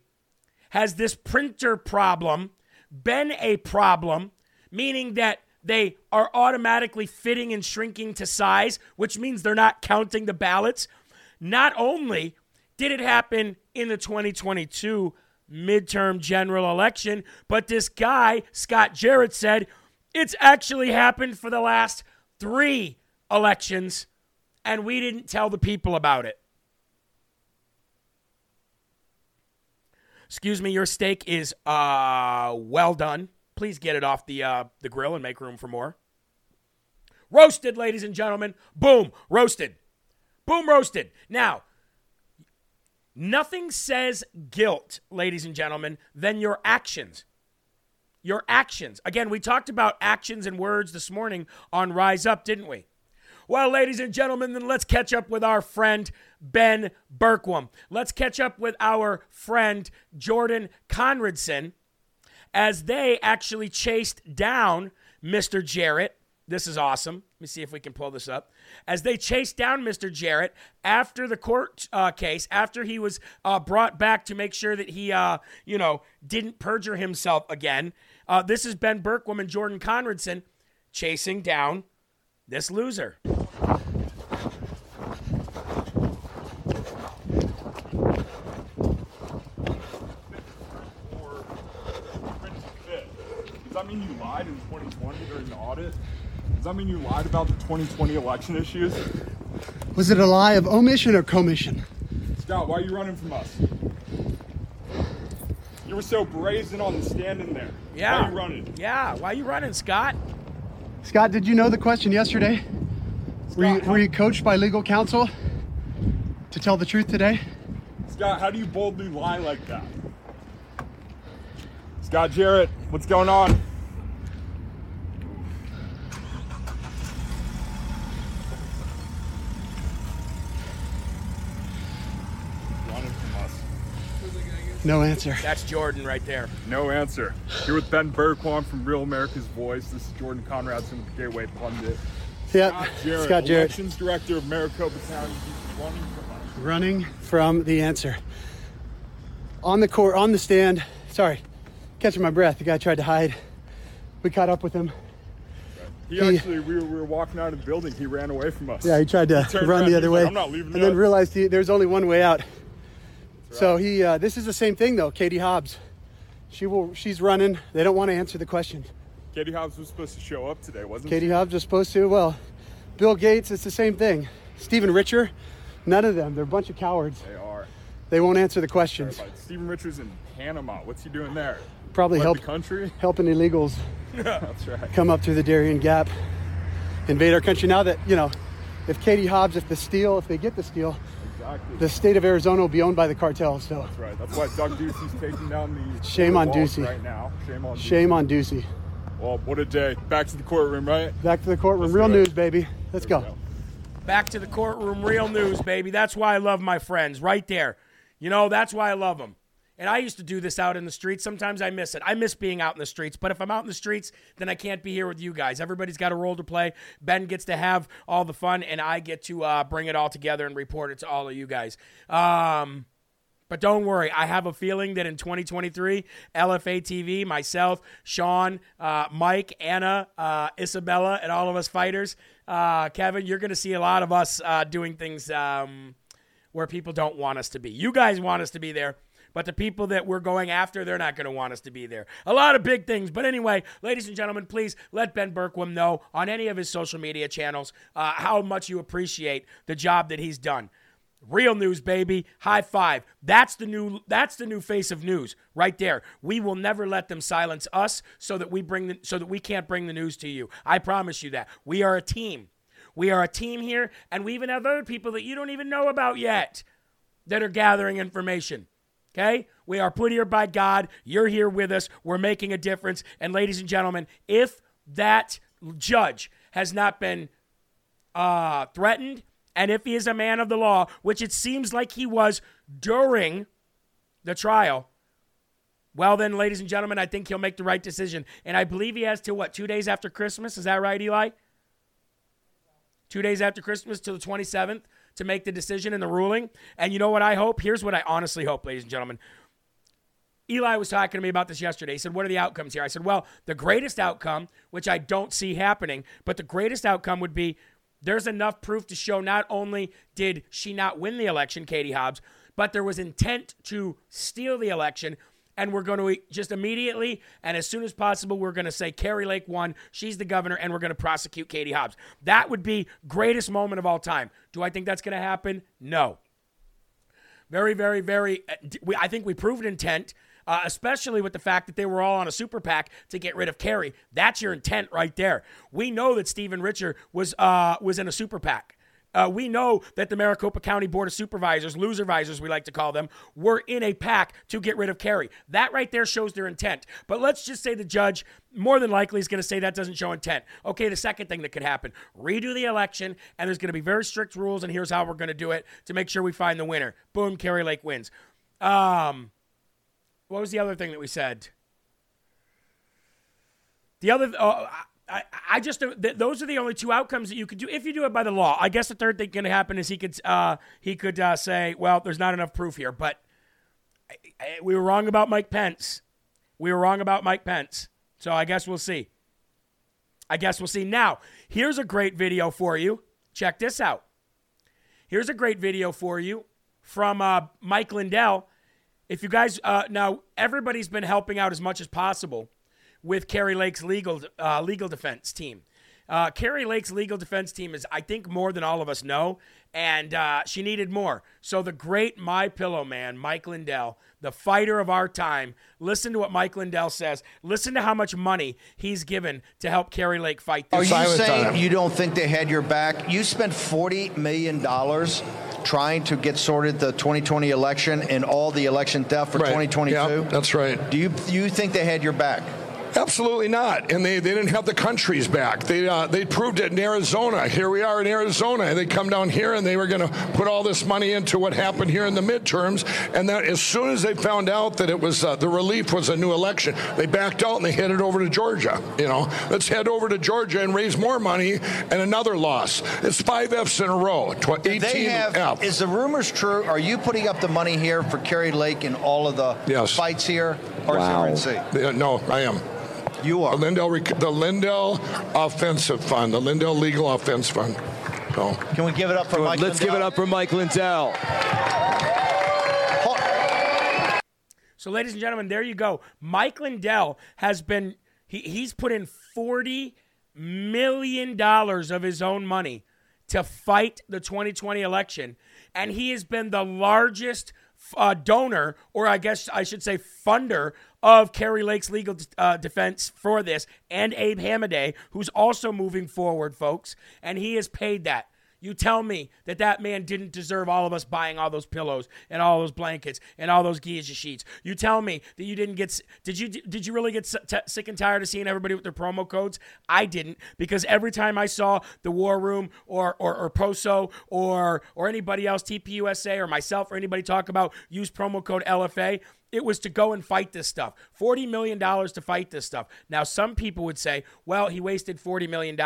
[SPEAKER 1] has this printer problem been a problem, meaning that they are automatically fitting and shrinking to size, which means they're not counting the ballots. Not only did it happen in the 2022 midterm general election, but this guy, Scott Jarrett, said it's actually happened for the last three elections, and we didn't tell the people about it. Excuse me, your steak is uh well done. Please get it off the uh, the grill and make room for more. Roasted, ladies and gentlemen. Boom, roasted. Boom, roasted. Now, nothing says guilt, ladies and gentlemen, than your actions. Your actions. Again, we talked about actions and words this morning on Rise Up, didn't we? Well, ladies and gentlemen, then let's catch up with our friend Ben Bergquam. Let's catch up with our friend Jordan Conradson as they actually chased down Mr. Jarrett. This is awesome. Let me see if we can pull this up. As they chased down Mr. Jarrett after the court uh, case, after he was uh, brought back to make sure that he, uh, you know, didn't perjure himself again. Uh, this is Ben Bergquam and Jordan Conradson chasing down this loser.
[SPEAKER 8] Does that mean you lied in 2020 during the audit? Does that mean you lied about the 2020 election issues?
[SPEAKER 9] Was it a lie of omission or commission?
[SPEAKER 8] Scott, why are you running from us? You were so brazen on the stand in there.
[SPEAKER 1] Yeah.
[SPEAKER 8] Why are you running?
[SPEAKER 1] Yeah. Why you running, Scott?
[SPEAKER 9] Scott, did you know the question yesterday? Were you,
[SPEAKER 8] Scott,
[SPEAKER 9] were you coached by legal counsel to tell the truth today?
[SPEAKER 8] Scott, how do you boldly lie like that? Scott Jarrett, what's going on? Running from us.
[SPEAKER 9] No answer.
[SPEAKER 1] That's Jordan right there.
[SPEAKER 8] No answer. Here with Ben Bergquam from Real America's Voice. This is Jordan Conradson with the Gateway Pundit.
[SPEAKER 9] Yep.
[SPEAKER 8] Scott Jarrett,
[SPEAKER 9] Scott Jarrett
[SPEAKER 8] Elections Director of Maricopa County, he's running from us.
[SPEAKER 9] running from the answer. On the court, on the stand. Sorry, catching my breath. The guy tried to hide. We caught up with him.
[SPEAKER 8] He,
[SPEAKER 9] He-
[SPEAKER 8] actually, we were, we were walking out of the building. He ran away from us.
[SPEAKER 9] Yeah, he tried to
[SPEAKER 8] turned
[SPEAKER 9] run the other way,
[SPEAKER 8] like, "I'm not leaving
[SPEAKER 9] and then realized he, there's only one way out. So he, uh, this is the same thing though. Katie Hobbs, she will, she's running. They don't want to answer the question.
[SPEAKER 8] Katie Hobbs was supposed to show up today, wasn't
[SPEAKER 9] Katie
[SPEAKER 8] she?
[SPEAKER 9] Katie Hobbs was supposed to. Well, Bill Gates, it's the same thing. Stephen Richer, none of them. They're a bunch of cowards.
[SPEAKER 8] They are.
[SPEAKER 9] They won't answer the questions.
[SPEAKER 8] But Stephen Richer's in Panama. What's he doing there?
[SPEAKER 9] Probably
[SPEAKER 8] Fled
[SPEAKER 9] help
[SPEAKER 8] the country.
[SPEAKER 9] helping illegals
[SPEAKER 8] That's right.
[SPEAKER 9] come up through the Darien Gap, invade our country. Now that you know, if Katie Hobbs, if the steel, if they get the steel,
[SPEAKER 8] Exactly.
[SPEAKER 9] the state of Arizona will be owned by the cartels. So
[SPEAKER 8] That's right. That's why Doug Ducey's taking down the
[SPEAKER 9] Shame
[SPEAKER 8] the
[SPEAKER 9] on
[SPEAKER 8] walls
[SPEAKER 9] Ducey.
[SPEAKER 8] right now. Shame on.
[SPEAKER 9] shame
[SPEAKER 8] Ducey.
[SPEAKER 9] on Ducey.
[SPEAKER 8] Well, what a day. Back to the courtroom, right?
[SPEAKER 9] Back to the courtroom.
[SPEAKER 8] Let's
[SPEAKER 9] Real news, baby. Let's
[SPEAKER 8] There we
[SPEAKER 9] go.
[SPEAKER 1] Back to the courtroom, real news, baby. That's why I love my friends, right there. You know, that's why I love them. And I used to do this out in the streets. Sometimes I miss it. I miss being out in the streets. But if I'm out in the streets, then I can't be here with you guys. Everybody's got a role to play. Ben gets to have all the fun, and I get to uh, bring it all together and report it to all of you guys. Um, but don't worry, I have a feeling that in 2023, LFA TV, myself, Sean, uh, Mike, Anna, uh, Isabella, and all of us fighters, uh, Kevin, you're going to see a lot of us uh, doing things um, where people don't want us to be. You guys want us to be there. But the people that we're going after, they're not going to want us to be there. A lot of big things. But anyway, ladies and gentlemen, please let Ben Bergquam know on any of his social media channels uh, how much you appreciate the job that he's done. Real news, baby. High five. That's the new. That's the new face of news, right there. We will never let them silence us, so that we bring the, so that we can't bring the news to you. I promise you that. We are a team. We are a team here, and we even have other people that you don't even know about yet that are gathering information. Okay? We are put here by God. You're here with us. We're making a difference. And ladies and gentlemen, if that judge has not been uh, threatened, and if he is a man of the law, which it seems like he was during the trial, well, then, ladies and gentlemen, I think he'll make the right decision. And I believe he has till what, two days after Christmas? Is that right, Eli? Two days after Christmas till the 27th to make the decision and the ruling. And you know what I hope? Here's what I honestly hope, ladies and gentlemen. Eli was talking to me about this yesterday. He said, What are the outcomes here? I said, Well, the greatest outcome, which I don't see happening, but the greatest outcome would be there's enough proof to show not only did she not win the election, Katie Hobbs, but there was intent to steal the election. And we're going to just immediately and as soon as possible, we're going to say Kari Lake won. She's the governor, and we're going to prosecute Katie Hobbs. That would be greatest moment of all time. Do I think that's going to happen? No. Very, very, very. I think we proved intent uh, especially with the fact that they were all on a super PAC to get rid of Kari. That's your intent right there. We know that Stephen Richer was uh, was in a super PAC. Uh, we know that the Maricopa County Board of Supervisors, loservisors we like to call them, were in a pack to get rid of Kari. That right there shows their intent. But let's just say the judge more than likely is going to say that doesn't show intent. Okay, the second thing that could happen redo the election, and there's going to be very strict rules, and here's how we're going to do it to make sure we find the winner. Boom, Kari Lake wins. Um, what was the other thing that we said? The other, uh, I, I just th- those are the only two outcomes that you could do if you do it by the law. I guess the third thing to happen is he could uh, he could uh, say, well, there's not enough proof here, but I, I, we were wrong about Mike Pence. We were wrong about Mike Pence. So I guess we'll see. I guess we'll see. Now, here's a great video for you. Check this out. Here's a great video for you from uh, Mike Lindell if you guys uh, now, everybody's been helping out as much as possible with Kari Lake's legal uh, legal defense team. Uh, Kari Lake's legal defense team is, I think, more than all of us know, and uh, she needed more. So the great My Pillow man, Mike Lindell, the fighter of our time. Listen to what Mike Lindell says. Listen to how much money he's given to help Kari Lake fight this.
[SPEAKER 6] Are you saying you don't think they had your back? You spent forty million dollars trying to get sorted the 2020 election and all the election theft for
[SPEAKER 10] right.
[SPEAKER 6] 2022?
[SPEAKER 10] Yeah, that's right.
[SPEAKER 6] Do you do you think they had your back?
[SPEAKER 10] Absolutely not. And they, they didn't have the country's back. They uh, they proved it in Arizona. Here we are in Arizona. And they come down here and they were going to put all this money into what happened here in the midterms. And then as soon as they found out that it was uh, the relief was a new election, they backed out and they headed over to Georgia. You know, let's head over to Georgia and raise more money and another loss. It's five Fs in a row. Tw- 18
[SPEAKER 6] they have,
[SPEAKER 10] F.
[SPEAKER 6] Is the rumors true? Are you putting up the money here for Kari Lake in all of the
[SPEAKER 10] yes.
[SPEAKER 6] fights here? Or wow. is it
[SPEAKER 10] RNC? No, I am.
[SPEAKER 6] You are.
[SPEAKER 10] The Lindell, the Lindell Offensive Fund, the Lindell Legal Offense Fund. So.
[SPEAKER 6] Can we give it up for Mike
[SPEAKER 11] Let's
[SPEAKER 6] Lindell?
[SPEAKER 11] give it up for Mike Lindell.
[SPEAKER 1] So, ladies and gentlemen, there you go. Mike Lindell has been, he, he's put in $40 million of his own money to fight the 2020 election. And he has been the largest uh, donor, or I guess I should say funder, of Kari Lake's legal uh, defense for this, and Abe Hamadeh, who's also moving forward, folks. And he has paid that. You tell me that that man didn't deserve all of us buying all those pillows and all those blankets and all those Giza sheets. You tell me that you didn't get did you did you really get sick and tired of seeing everybody with their promo codes? I didn't because every time I saw the War Room or or, or Poso or or anybody else TPUSA or myself or anybody talk about use promo code LFA, it was to go and fight this stuff. $40 million to fight this stuff. Now, some people would say, well, he wasted $40 million.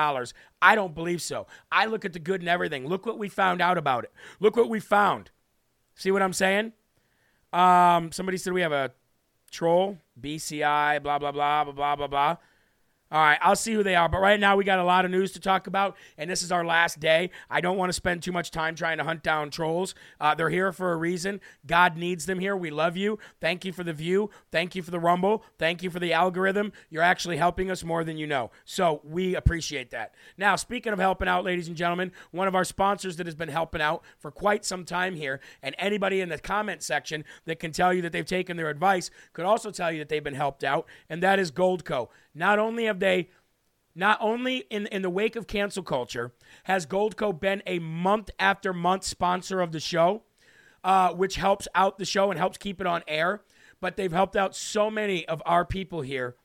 [SPEAKER 1] I don't believe so. I look at the good and everything. Look what we found out about it. Look what we found. See what I'm saying? Um, somebody said we have a troll, BCI, blah, blah, blah, blah, blah, blah, blah. All right, I'll see who they are. But right now, we got a lot of news to talk about, and this is our last day. I don't want to spend too much time trying to hunt down trolls. Uh, they're here for a reason. God needs them here. We love you. Thank you for the view. Thank you for the rumble. Thank you for the algorithm. You're actually helping us more than you know. So we appreciate that. Now, speaking of helping out, ladies and gentlemen, one of our sponsors that has been helping out for quite some time here, and anybody in the comment section that can tell you that they've taken their advice could also tell you that they've been helped out, and that is Goldco. Not only have they not only in, in the wake of cancel culture has Goldco been a month after month sponsor of the show, uh, which helps out the show and helps keep it on air, but they've helped out so many of our people here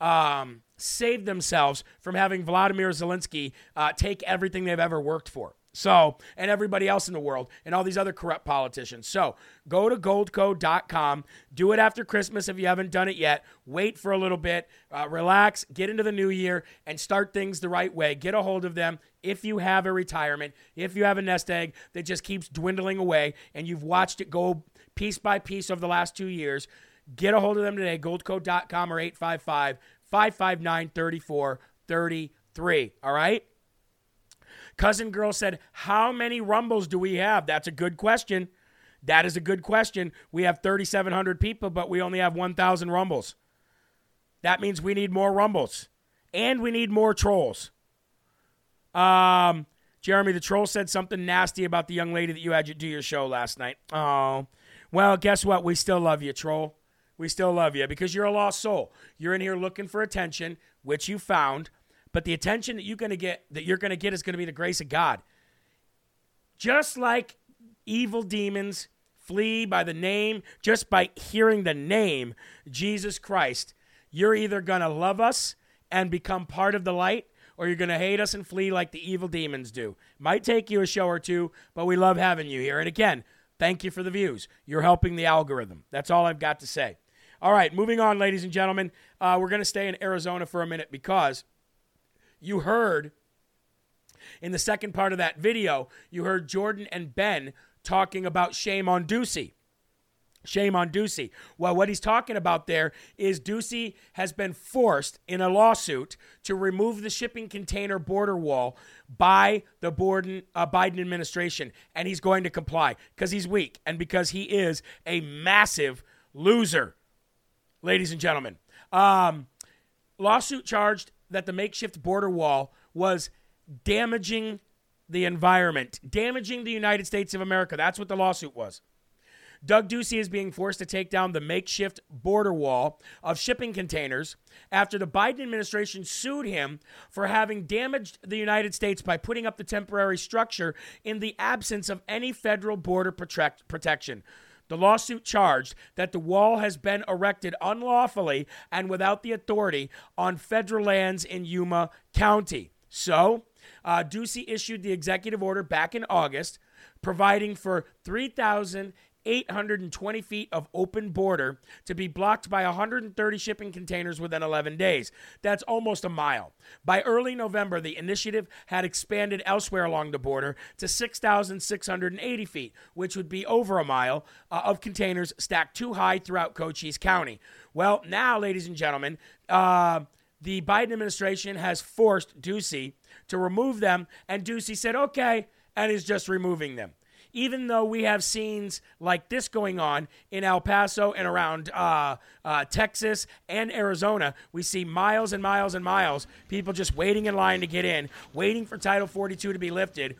[SPEAKER 1] um, save themselves from having Vladimir Zelensky uh, take everything they've ever worked for. So, and everybody else in the world and all these other corrupt politicians. So, go to goldco.com. Do it after Christmas if you haven't done it yet. Wait for a little bit, uh, relax, get into the new year, and start things the right way. Get a hold of them if you have a retirement, if you have a nest egg that just keeps dwindling away and you've watched it go piece by piece over the last two years. Get a hold of them today, goldco.com or 855 559 3433. All right? Cousin Girl said, How many Rumbles do we have? That's a good question. That is a good question. We have 3,700 people, but we only have 1,000 Rumbles. That means we need more Rumbles. And we need more trolls. Um, Jeremy, the troll said something nasty about the young lady that you had to do your show last night. Oh, well, guess what? We still love you, troll. We still love you because you're a lost soul. You're in here looking for attention, which you found. But the attention that you're going to get that you're going to get is going to be the grace of God. Just like evil demons flee by the name, just by hearing the name Jesus Christ, you're either going to love us and become part of the light or you're going to hate us and flee like the evil demons do. Might take you a show or two, but we love having you here. And again, thank you for the views. You're helping the algorithm. That's all I've got to say. All right, moving on, ladies and gentlemen. Uh, we're going to stay in Arizona for a minute because you heard in the second part of that video, you heard Jordan and Ben talking about shame on Ducey. Shame on Ducey. Well, what he's talking about there is Ducey has been forced in a lawsuit to remove the shipping container border wall by the Biden, uh, Biden administration, and he's going to comply because he's weak and because he is a massive loser, ladies and gentlemen. Um, lawsuit charged that the makeshift border wall was damaging the environment, damaging the United States of America. That's what the lawsuit was. Doug Ducey is being forced to take down the makeshift border wall of shipping containers after the Biden administration sued him for having damaged the United States by putting up the temporary structure in the absence of any federal border protect- protection. The lawsuit charged that the wall has been erected unlawfully and without the authority on federal lands in Yuma County. So, uh, Ducey issued the executive order back in August, providing for 3,000 820 feet of open border to be blocked by 130 shipping containers within 11 days. That's almost a mile. By early November, the initiative had expanded elsewhere along the border to 6,680 feet, which would be over a mile uh, of containers stacked too high throughout Cochise County. Well, now, ladies and gentlemen, uh, the Biden administration has forced Ducey to remove them, and Ducey said, okay, and is just removing them even though we have scenes like this going on in El Paso and around uh, uh, Texas and Arizona, we see miles and miles and miles people just waiting in line to get in, waiting for Title 42 to be lifted.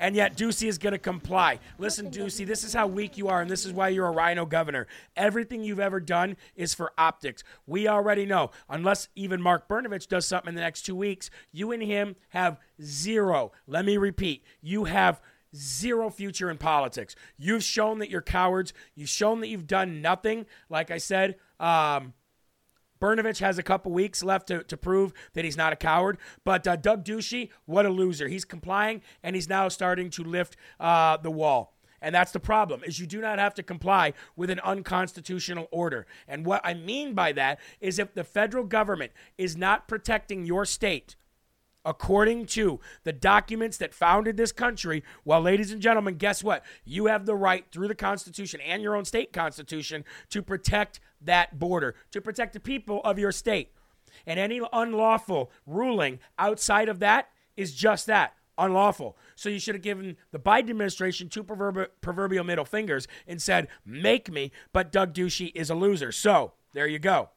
[SPEAKER 1] And yet, Ducey is going to comply. Listen, Ducey, this is how weak you are, and this is why you're a RINO governor. Everything you've ever done is for optics. We already know, unless even Mark Brnovich does something in the next two weeks, you and him have zero. Let me repeat you have zero future in politics. You've shown that you're cowards. You've shown that you've done nothing. Like I said, um, Brnovich has a couple weeks left to, to prove that he's not a coward. But uh, Doug Ducey, what a loser. He's complying, and he's now starting to lift uh, the wall. And that's the problem is you do not have to comply with an unconstitutional order. And what I mean by that is if the federal government is not protecting your state, according to the documents that founded this country. Well, ladies and gentlemen, guess what? You have the right through the Constitution and your own state constitution to protect that border, to protect the people of your state. And any unlawful ruling outside of that is just that unlawful. So you should have given the Biden administration two proverbial middle fingers and said, make me, but Doug Ducey is a loser. So there you go.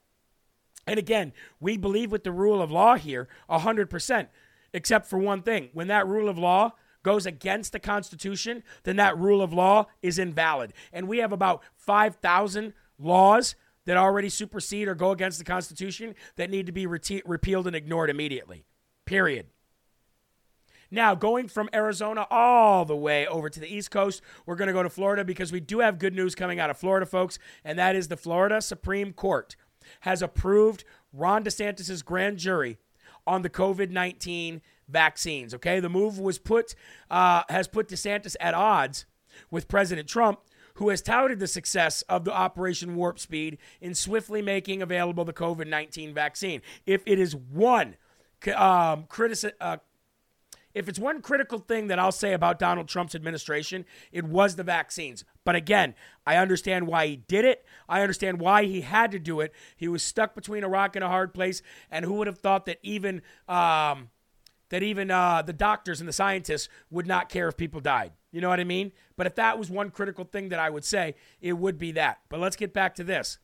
[SPEAKER 1] And again, we believe with the rule of law here 100%, except for one thing. When that rule of law goes against the Constitution, then that rule of law is invalid. And we have about 5,000 laws that already supersede or go against the Constitution that need to be repealed and ignored immediately. Period. Now, going from Arizona all the way over to the East Coast, we're going to go to Florida because we do have good news coming out of Florida, folks, and that is the Florida Supreme Court has approved Ron DeSantis' grand jury on the COVID 19 vaccines. Okay, the move was put uh, has put DeSantis at odds with President Trump, who has touted the success of the Operation Warp Speed in swiftly making available the COVID 19 vaccine. If it is one um, uh, if it's one critical thing that I'll say about Donald Trump's administration, it was the vaccines. But again, I understand why he did it. I understand why he had to do it. He was stuck between a rock and a hard place. And who would have thought that even um, that even uh, the doctors and the scientists would not care if people died? You know what I mean? But if that was one critical thing that I would say, it would be that. But let's get back to this.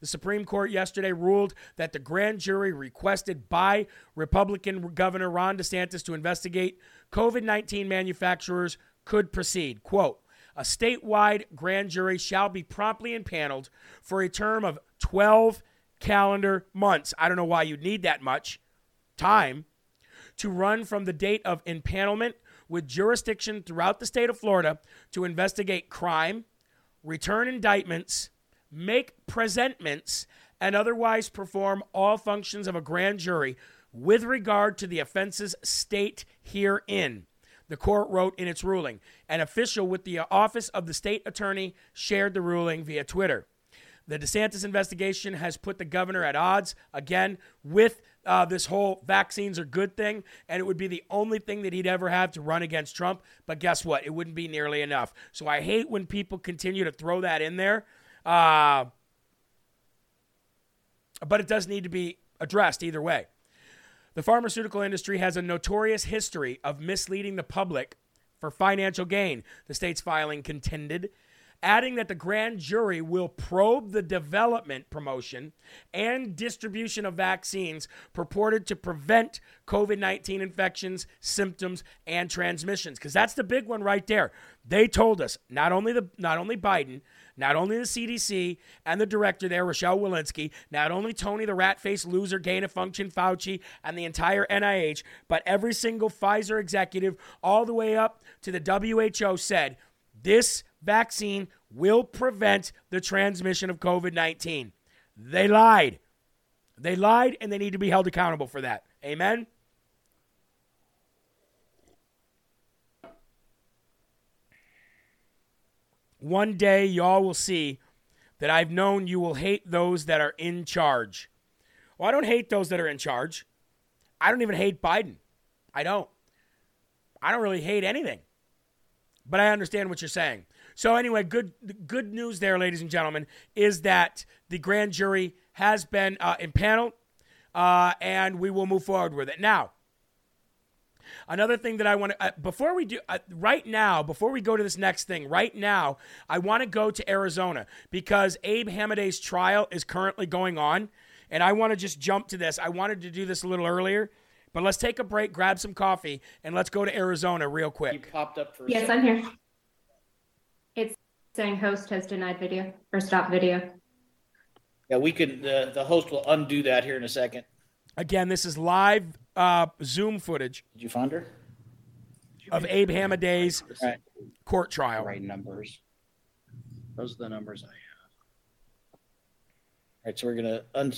[SPEAKER 1] The Supreme Court yesterday ruled that the grand jury requested by Republican Governor Ron DeSantis to investigate COVID 19 manufacturers could proceed. Quote, a statewide grand jury shall be promptly impaneled for a term of 12 calendar months. I don't know why you'd need that much time to run from the date of impanelment with jurisdiction throughout the state of Florida to investigate crime, return indictments, make presentments, and otherwise perform all functions of a grand jury with regard to the offenses state herein. The court wrote in its ruling. An official with the office of the state attorney shared the ruling via Twitter. The DeSantis investigation has put the governor at odds again with uh, this whole vaccines are good thing, and it would be the only thing that he'd ever have to run against Trump. But guess what? It wouldn't be nearly enough. So I hate when people continue to throw that in there. Uh, but it does need to be addressed either way. The pharmaceutical industry has a notorious history of misleading the public for financial gain, the state's filing contended, adding that the grand jury will probe the development, promotion, and distribution of vaccines purported to prevent COVID 19 infections, symptoms, and transmissions. Because that's the big one right there. They told us not only the not only Biden, not only the CDC and the director there, Rochelle Walensky, not only Tony the rat faced loser, gain of function Fauci, and the entire NIH, but every single Pfizer executive, all the way up to the WHO, said this vaccine will prevent the transmission of COVID 19. They lied. They lied, and they need to be held accountable for that. Amen? One day, y'all will see that I've known you will hate those that are in charge. Well, I don't hate those that are in charge. I don't even hate Biden. I don't. I don't really hate anything. But I understand what you're saying. So anyway, good good news there, ladies and gentlemen, is that the grand jury has been uh, impaneled, uh, and we will move forward with it. Now, Another thing that I want to, uh, before we do, uh, right now, before we go to this next thing, right now, I want to go to Arizona because Abe Hamadeh's trial is currently going on. And I want to just jump to this. I wanted to do this a little earlier, but let's take a break, grab some coffee, and let's go to Arizona real quick.
[SPEAKER 11] You popped up for
[SPEAKER 12] Yes, I'm here. It's saying host has denied video or stop video.
[SPEAKER 11] Yeah, we can. The the host will undo that here in a second.
[SPEAKER 1] Again, this is live uh, Zoom footage.
[SPEAKER 11] Did you find her?
[SPEAKER 1] Of Abe Hamadeh's
[SPEAKER 11] right.
[SPEAKER 1] court trial.
[SPEAKER 11] Right numbers. Those are the numbers I have. All right, so we're gonna un.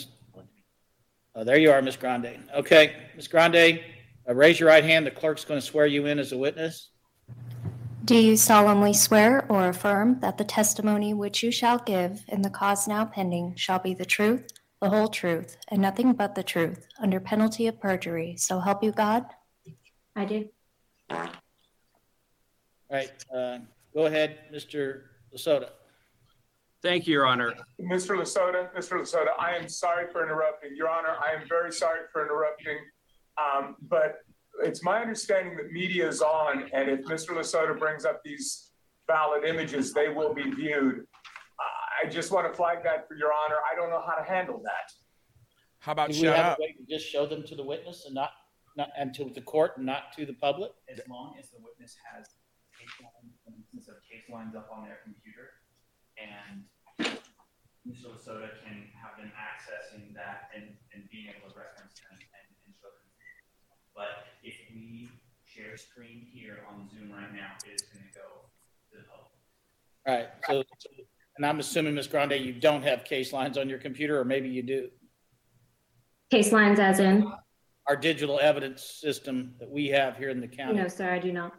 [SPEAKER 11] Oh, there you are, Miss Grande. Okay, Miss Grande, uh, raise your right hand. The clerk's going to swear you in as a witness.
[SPEAKER 13] Do you solemnly swear or affirm that the testimony which you shall give in the cause now pending shall be the truth, the whole truth, and nothing but the truth, under penalty of perjury? So help you God?
[SPEAKER 12] I do.
[SPEAKER 11] All right, uh, go ahead, Mr. La Sota.
[SPEAKER 14] Thank you, Your Honor.
[SPEAKER 8] Mr. La Sota, Mr. La Sota, I am sorry for interrupting. Your Honor, I am very sorry for interrupting. Um, but it's my understanding that media is on, and if Mr. La Sota brings up these valid images, they will be viewed. I just want to flag that for Your Honor. I don't know how to handle that.
[SPEAKER 1] How about
[SPEAKER 11] Do we
[SPEAKER 1] shut
[SPEAKER 11] have
[SPEAKER 1] up?
[SPEAKER 11] a way to just show them to the witness and not, not, and to the court and not to the public?
[SPEAKER 15] As long as the witness has case lines, for instance, of CaseLines up on their computer, and Mr. La Sota can have them accessing that and, and being able to reference them and, and show them. But if we share screen here on Zoom right now, it is gonna go to the public.
[SPEAKER 11] All right, so, so- and I'm assuming, Ms. Grande, you don't have CaseLines on your computer, or maybe you do?
[SPEAKER 12] CaseLines as in?
[SPEAKER 11] Our digital evidence system that we have here in the county.
[SPEAKER 12] No, sir, I do not.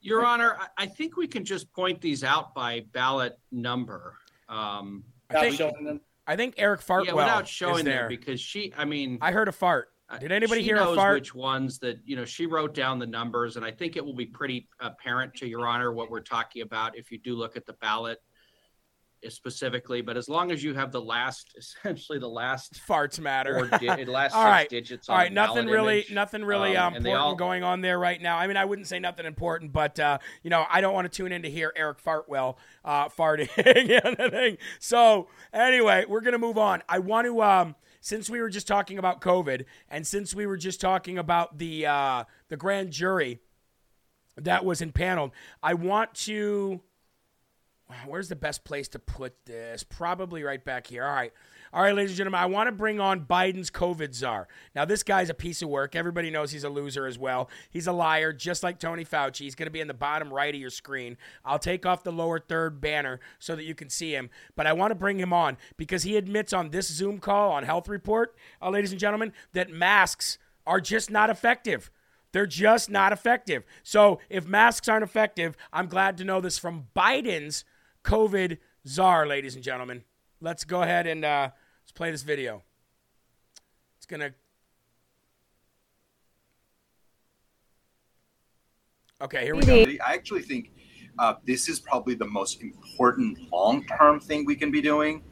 [SPEAKER 14] Your Honor, I, I think we can just point these out by ballot number. Um,
[SPEAKER 1] I think, I think Eric Fartwell
[SPEAKER 14] yeah, without
[SPEAKER 1] is
[SPEAKER 14] showing
[SPEAKER 1] there
[SPEAKER 14] them because she, I mean,
[SPEAKER 1] I heard a fart. Did anybody
[SPEAKER 14] she
[SPEAKER 1] hear
[SPEAKER 14] knows
[SPEAKER 1] a fart?
[SPEAKER 14] which ones that you know she wrote down the numbers, and I think it will be pretty apparent to Your Honor what we're talking about if you do look at the ballot uh, specifically. But as long as you have the last, essentially the last
[SPEAKER 1] farts matter.
[SPEAKER 14] di- last
[SPEAKER 1] all
[SPEAKER 14] six
[SPEAKER 1] right,
[SPEAKER 14] digits.
[SPEAKER 1] all
[SPEAKER 14] on
[SPEAKER 1] right. Nothing really,
[SPEAKER 14] image.
[SPEAKER 1] nothing really
[SPEAKER 14] Um,
[SPEAKER 1] um, important
[SPEAKER 14] all-
[SPEAKER 1] going on there right now. I mean, I wouldn't say nothing important, but uh, you know, I don't want to tune in to hear Eric Fartwell uh, farting. and the thing. So anyway, we're gonna move on. I want to. Um, since we were just talking about COVID, and since we were just talking about the uh, the grand jury that was impaneled, I want to. Where's the best place to put this? Probably right back here. All right. All right, ladies and gentlemen, I want to bring on Biden's COVID czar. Now, this guy's a piece of work. Everybody knows he's a loser as well. He's a liar, just like Tony Fauci. He's going to be in the bottom right of your screen. I'll take off the lower third banner so that you can see him. But I want to bring him on because he admits on this Zoom call on Health Report, uh, ladies and gentlemen, that masks are just not effective. They're just not effective. So if masks aren't effective, I'm glad to know this from Biden's COVID czar, ladies and gentlemen. Let's go ahead and uh, let's play this video. It's gonna. Okay, here we go.
[SPEAKER 16] I actually think uh, this is probably the most important long term thing we can be doing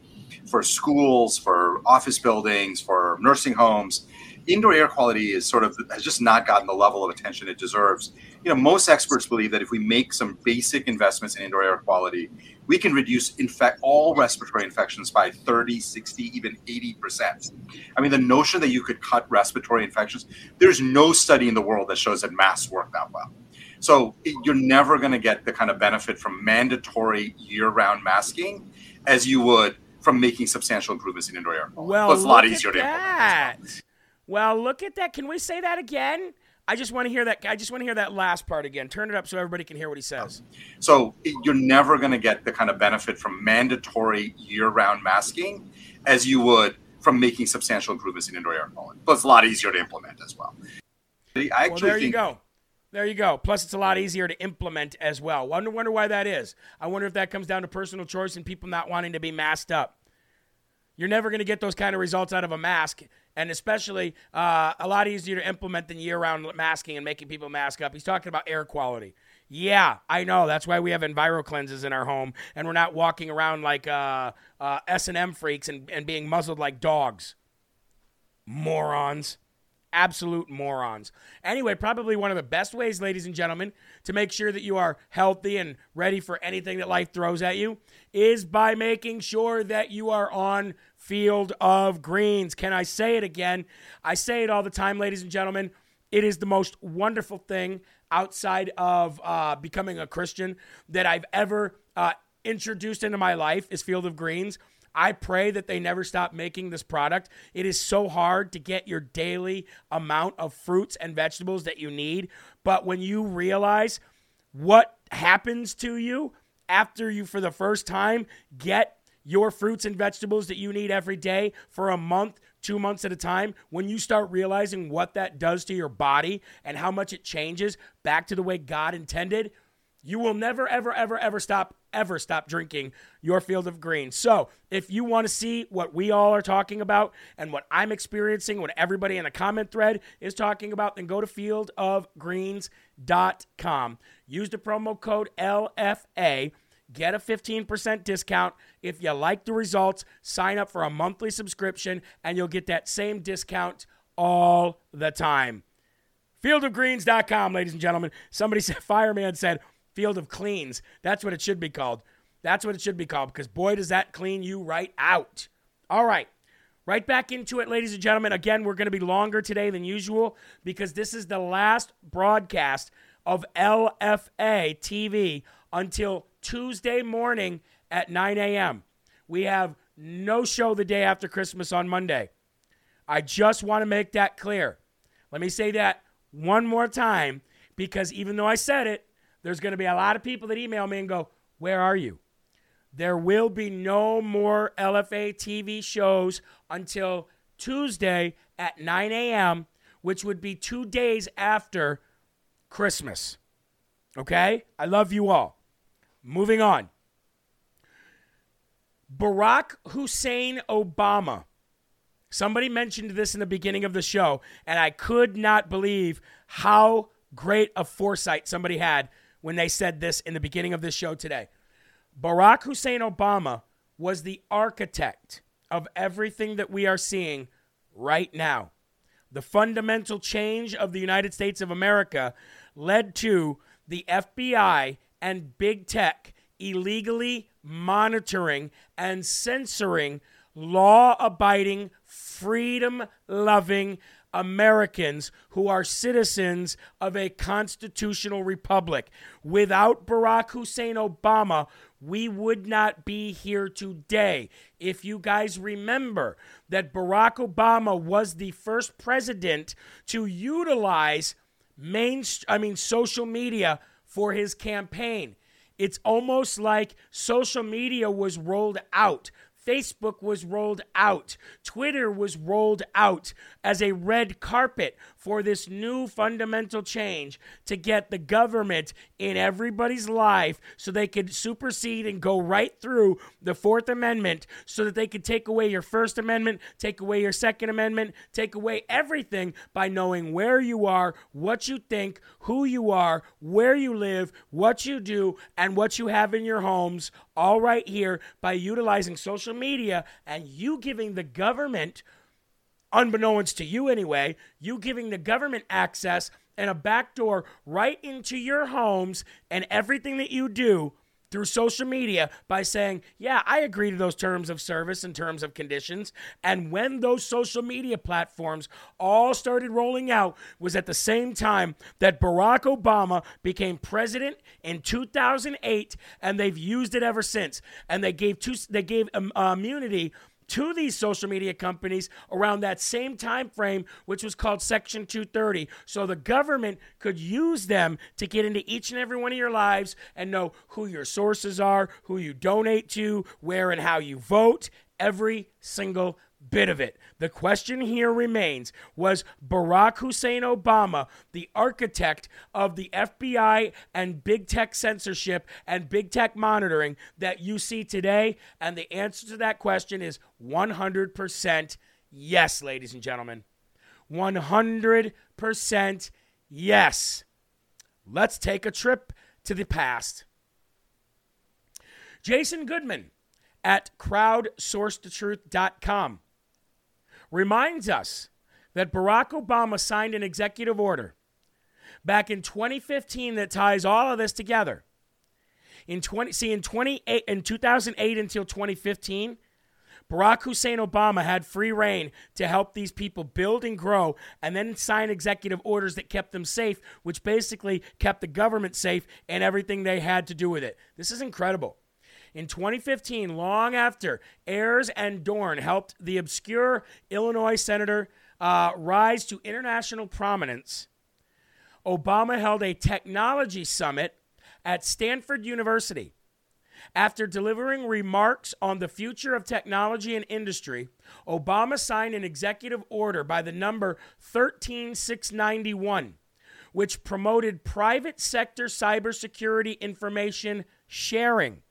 [SPEAKER 16] for schools, for office buildings, for nursing homes. Indoor air quality is sort of has just not gotten the level of attention it deserves. You know, most experts believe that if we make some basic investments in indoor air quality, we can reduce infect all respiratory infections by 30, 60, even 80%. I mean, the notion that you could cut respiratory infections, there's no study in the world that shows that masks work that well. So it- you're never going to get the kind of benefit from mandatory year-round masking as you would from making substantial improvements in indoor air quality.
[SPEAKER 1] Well,
[SPEAKER 16] But it's a lot
[SPEAKER 1] look
[SPEAKER 16] easier
[SPEAKER 1] at
[SPEAKER 16] to implement.
[SPEAKER 1] that. Well, look at that. Can we say that again? I just want to hear that. I just want to hear that last part again. Turn it up so everybody can hear what he says.
[SPEAKER 16] So you're never going to get the kind of benefit from mandatory year-round masking as you would from making substantial improvements in indoor air quality. But it's a lot easier to implement as well. I actually
[SPEAKER 1] well, there you go. There you go. Plus, it's a lot easier to implement as well. Wonder, wonder why that is. I wonder if that comes down to personal choice and people not wanting to be masked up. You're never going to get those kind of results out of a mask, and especially uh, a lot easier to implement than year-round masking and making people mask up. He's talking about air quality. Yeah, I know. That's why we have Enviro cleanses in our home, and we're not walking around like uh, uh, S and M freaks and, and being muzzled like dogs. Morons absolute morons. Anyway, probably one of the best ways, ladies and gentlemen, to make sure that you are healthy and ready for anything that life throws at you is by making sure that you are on Field of Greens. Can I say it again? I say it all the time, ladies and gentlemen. It is the most wonderful thing outside of uh, becoming a Christian that I've ever uh, introduced into my life is Field of Greens. I pray that they never stop making this product. It is so hard to get your daily amount of fruits and vegetables that you need. But when you realize what happens to you after you, for the first time, get your fruits and vegetables that you need every day for a month, two months at a time, when you start realizing what that does to your body and how much it changes back to the way God intended, you will never, ever, ever, ever stop, ever stop drinking your field of greens. So, if you want to see what we all are talking about and what I'm experiencing, what everybody in the comment thread is talking about, then go to fieldofgreens.com. Use the promo code LFA. Get a 15% discount. If you like the results, sign up for a monthly subscription and you'll get that same discount all the time. Fieldofgreens.com, ladies and gentlemen. Somebody said, Fireman said, Field of Cleans. That's what it should be called. That's what it should be called because boy, does that clean you right out. All right. Right back into it, ladies and gentlemen. Again, we're going to be longer today than usual because this is the last broadcast of LFA TV until Tuesday morning at 9 a.m. We have no show the day after Christmas on Monday. I just want to make that clear. Let me say that one more time because even though I said it, there's going to be a lot of people that email me and go, Where are you? There will be no more LFA TV shows until Tuesday at 9 a.m., which would be two days after Christmas. Okay? I love you all. Moving on. Barack Hussein Obama. Somebody mentioned this in the beginning of the show, and I could not believe how great a foresight somebody had when they said this in the beginning of this show today. Barack Hussein Obama was the architect of everything that we are seeing right now. The fundamental change of the United States of America led to the FBI and big tech illegally monitoring and censoring law abiding, freedom loving Americans who are citizens of a constitutional republic. Without Barack Hussein Obama, we would not be here today. If you guys remember that Barack Obama was the first president to utilize main I mean social media for his campaign. It's almost like social media was rolled out. Facebook was rolled out. Twitter was rolled out as a red carpet for this new fundamental change to get the government in everybody's life so they could supersede and go right through the Fourth Amendment so that they could take away your First Amendment, take away your Second Amendment, take away everything by knowing where you are, what you think, who you are, where you live, what you do, and what you have in your homes, all right here by utilizing social media and you giving the government unbeknownst to you anyway, you giving the government access and a backdoor right into your homes and everything that you do through social media by saying, Yeah, I agree to those terms of service and terms of conditions. And when those social media platforms all started rolling out, was at the same time that Barack Obama became president in 2008, and they've used it ever since. And they gave two, they gave um, uh, immunity to these social media companies around that same time frame which was called section 230 so the government could use them to get into each and every one of your lives and know who your sources are who you donate to where and how you vote every single bit of it. The question here remains was Barack Hussein Obama the architect of the FBI and big tech censorship and big tech monitoring that you see today? And the answer to that question is 100% yes, ladies and gentlemen. 100% yes. Let's take a trip to the past. Jason Goodman at crowdsourcethetruth.com reminds us that Barack Obama signed an executive order back in 2015 that ties all of this together. In 20 see in 28 in 2008 until 2015, Barack Hussein Obama had free reign to help these people build and grow and then sign executive orders that kept them safe, which basically kept the government safe and everything they had to do with it. This is incredible. In 2015, long after Ayers and Dohrn helped the obscure Illinois senator uh, rise to international prominence, Obama held a technology summit at Stanford University. After delivering remarks on the future of technology and industry, Obama signed an executive order by the number 13691, which promoted private sector cybersecurity information sharing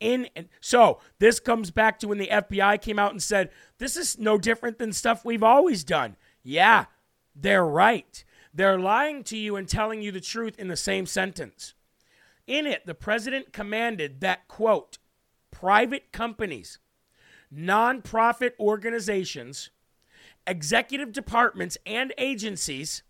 [SPEAKER 1] in and so this comes back to when the FBI came out and said this is no different than stuff we've always done. Yeah, they're right. They're lying to you and telling you the truth in the same sentence. In it, the president commanded that, quote, private companies, nonprofit organizations, executive departments and agencies,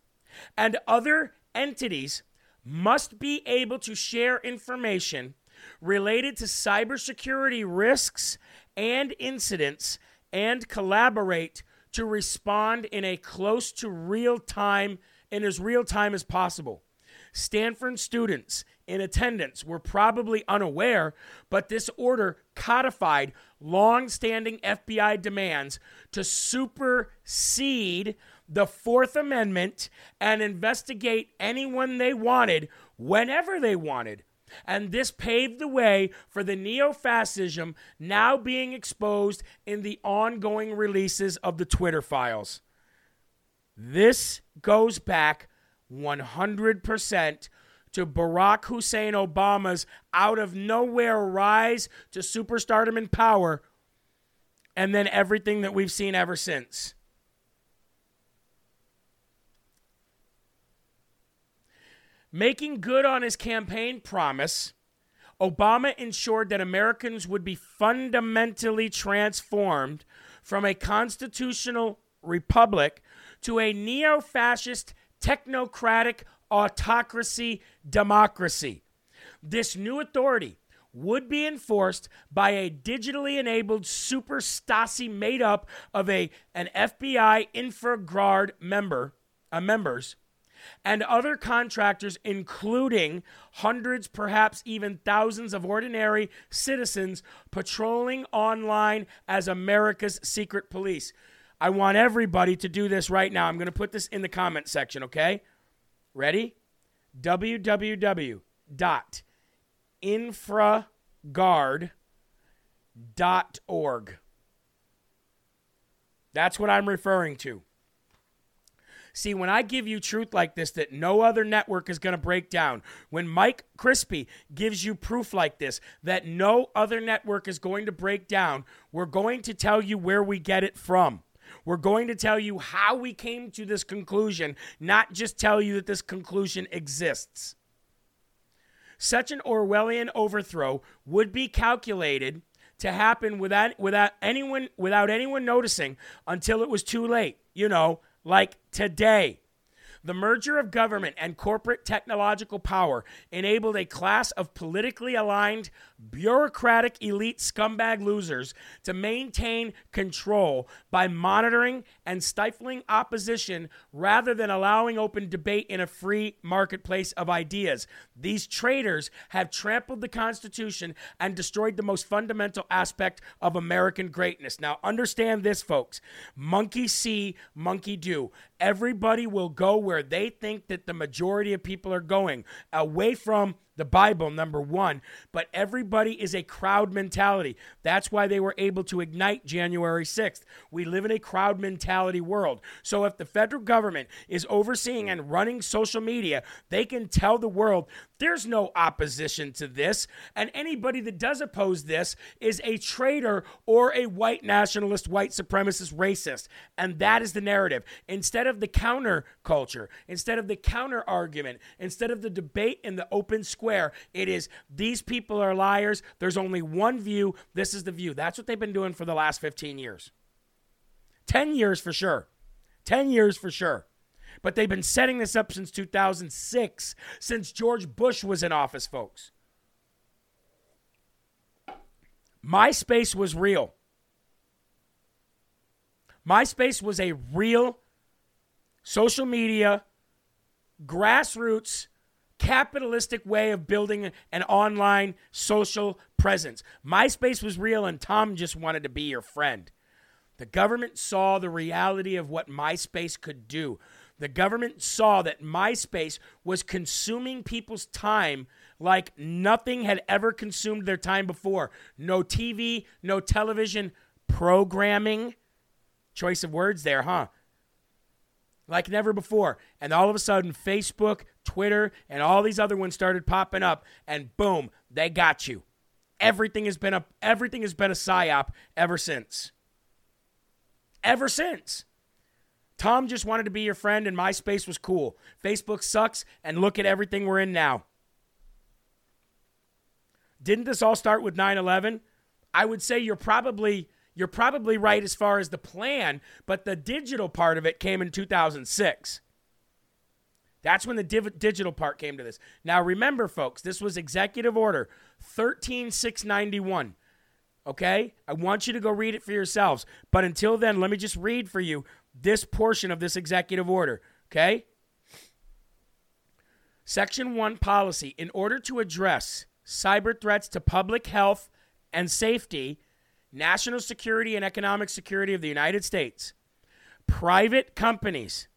[SPEAKER 1] and other entities must be able to share information related to cybersecurity risks and incidents and collaborate to respond in a close to real time in as real time as possible. Stanford students in attendance were probably unaware, but this order codified long standing FBI demands to supersede the Fourth Amendment and investigate anyone they wanted whenever they wanted. And this paved the way for the neo fascism now being exposed in the ongoing releases of the Twitter files. This goes back 100% to Barack Hussein Obama's out of nowhere rise to superstardom and power, and then everything that we've seen ever since. Making good on his campaign promise, Obama ensured that Americans would be fundamentally transformed from a constitutional republic to a neo fascist, technocratic autocracy democracy. This new authority would be enforced by a digitally enabled super Stasi made up of a, an FBI InfraGard member, uh, members and other contractors, including hundreds, perhaps even thousands of ordinary citizens patrolling online as America's secret police. I want everybody to do this right now. I'm going to put this in the comment section, okay? Ready? www.infragard.org. That's what I'm referring to. See, when I give you truth like this that no other network is going to break down, when Mike Crispi gives you proof like this that no other network is going to break down, we're going to tell you where we get it from. We're going to tell you how we came to this conclusion, not just tell you that this conclusion exists. Such an Orwellian overthrow would be calculated to happen without without anyone without anyone noticing until it was too late. You know, like today. The merger of government and corporate technological power enabled a class of politically aligned, bureaucratic elite scumbag losers to maintain control by monitoring and stifling opposition rather than allowing open debate in a free marketplace of ideas. These traitors have trampled the Constitution and destroyed the most fundamental aspect of American greatness. Now, understand this, folks monkey see, monkey do. Everybody will go where they think that the majority of people are going, away from the Bible, number one, but everybody is a crowd mentality. That's why they were able to ignite January 6th. We live in a crowd mentality world. So if the federal government is overseeing and running social media, they can tell the world there's no opposition to this. And anybody that does oppose this is a traitor or a white nationalist, white supremacist racist. And that is the narrative. Instead of the counter culture, instead of the counter argument, instead of the debate in the open square, it is these people are liars. There's only one view. This is the view. That's what they've been doing for the last 15 years. 10 years for sure. 10 years for sure. But they've been setting this up since 2006, since George Bush was in office, folks. MySpace was real. MySpace was a real social media, grassroots, capitalistic way of building an online social presence. MySpace was real, and Tom just wanted to be your friend. The government saw the reality of what MySpace could do. The government saw that MySpace was consuming people's time like nothing had ever consumed their time before. No TV, no television programming. Choice of words there, huh? Like never before. And all of a sudden, Facebook, Twitter, and all these other ones started popping up, and boom, they got you. Everything has been a everything has been a psyop ever since. Ever since. Tom just wanted to be your friend, and MySpace was cool. Facebook sucks, and look at everything we're in now. Didn't this all start with 9/11? I would say you're probably you're probably right as far as the plan, but the digital part of it came in 2006. That's when the div- digital part came to this. Now remember folks, this was executive order 13691. Okay? I want you to go read it for yourselves. But until then, let me just read for you this portion of this executive order. Okay? Section 1 policy in order to address cyber threats to public health and safety, national security, and economic security of the United States, private companies,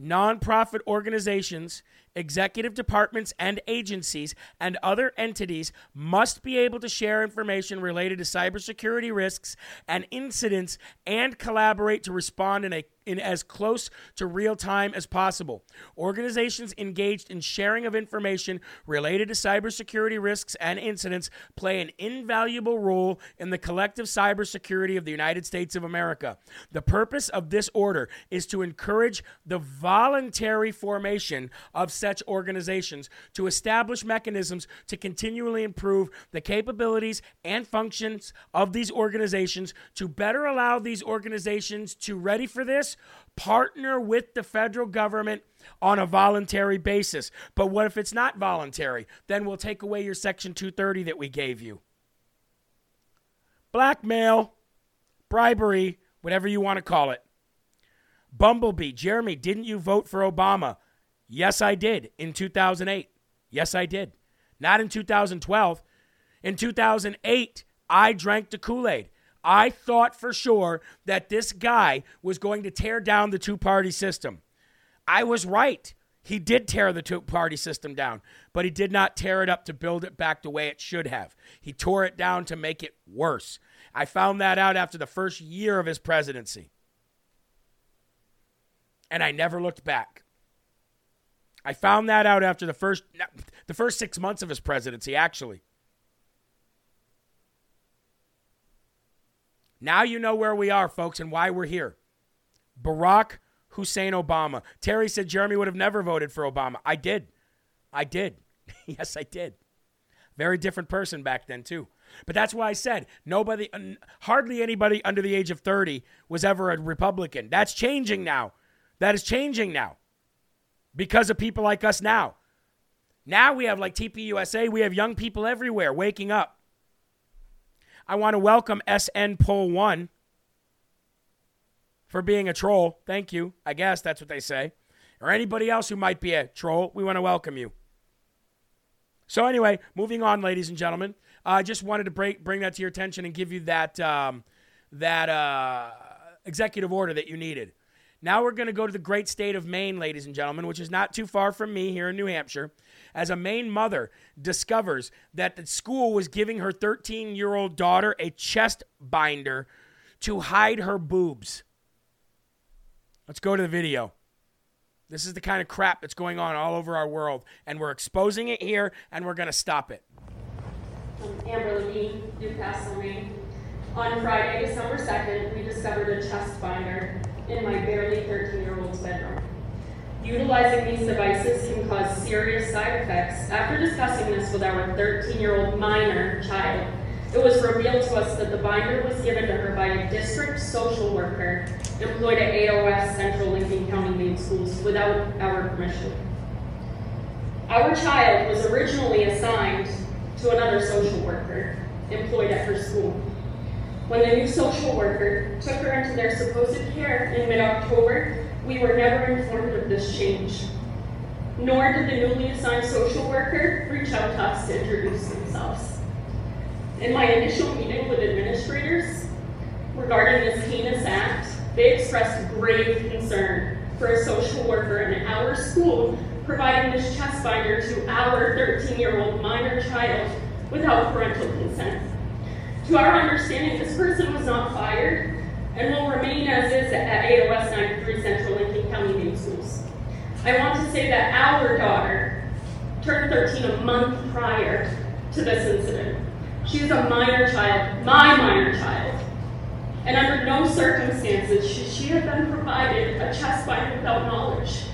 [SPEAKER 1] nonprofit organizations, executive departments and agencies, and other entities must be able to share information related to cybersecurity risks and incidents and collaborate to respond in a in as close to real time as possible. Organizations engaged in sharing of information related to cybersecurity risks and incidents play an invaluable role in the collective cybersecurity of the United States of America. The purpose of this order is to encourage the voluntary formation of such organizations to establish mechanisms to continually improve the capabilities and functions of these organizations to better allow these organizations to ready for this partner with the federal government on a voluntary basis. But what if it's not voluntary? Then we'll take away your Section 230 that we gave you. Blackmail, bribery, whatever you want to call it. Bumblebee, Jeremy, didn't you vote for Obama? Yes, I did in 2008. Yes, I did. Not in 2012. In 2008, I drank the Kool Aid. I thought for sure that this guy was going to tear down the two party system. I was right. He did tear the two party system down, but he did not tear it up to build it back the way it should have. He tore it down to make it worse. I found that out after the first year of his presidency. And I never looked back. I found that out after the first the first 6 months of his presidency actually. Now you know where we are, folks, and why we're here. Barack Hussein Obama. Terry said Jeremy would have never voted for Obama. I did. I did. yes, I did. Very different person back then, too. But that's why I said nobody, uh, hardly anybody under the age of 30 was ever a Republican. That's changing now. That is changing now because of people like us now. Now we have like TPUSA, we have young people everywhere waking up. I want to welcome SN Poll One for being a troll. Thank you. I guess that's what they say. Or anybody else who might be a troll, we want to welcome you. So, anyway, moving on, ladies and gentlemen. I uh, just wanted to break, bring that to your attention and give you that, um, that uh, executive order that you needed. Now we're going to go to the great state of Maine, ladies and gentlemen, which is not too far from me here in New Hampshire as a Maine mother discovers that the school was giving her 13 year old daughter a chest binder to hide her boobs. Let's go to the video. This is the kind of crap that's going on all over our world, and we're exposing it here, and we're going to stop it.
[SPEAKER 17] Amber Lavigne, Newcastle, Maine. On Friday, December 2nd, we discovered a chest binder in my barely 13 year old's bedroom. Utilizing these devices can cause serious side effects. After discussing this with our 13 year old minor child, it was revealed to us that the binder was given to her by a district social worker employed at AOS Central Lincoln County Maine Schools without our permission. Our child was originally assigned to another social worker employed at her school. When the new social worker took her into their supposed care in mid October, we were never informed of this change. Nor did the newly assigned social worker reach out to us to introduce themselves. In my initial meeting with administrators regarding this heinous act, they expressed grave concern for a social worker in our school providing this chest binder to our 13 year old minor child without parental consent. To our understanding, this person was not fired and will remain as is at AOS 93 Central Lincoln County Maine Schools. I want to say that our daughter turned 13 a month prior to this incident. She is a minor child, my minor child, and under no circumstances should she have been provided a chest binder without knowledge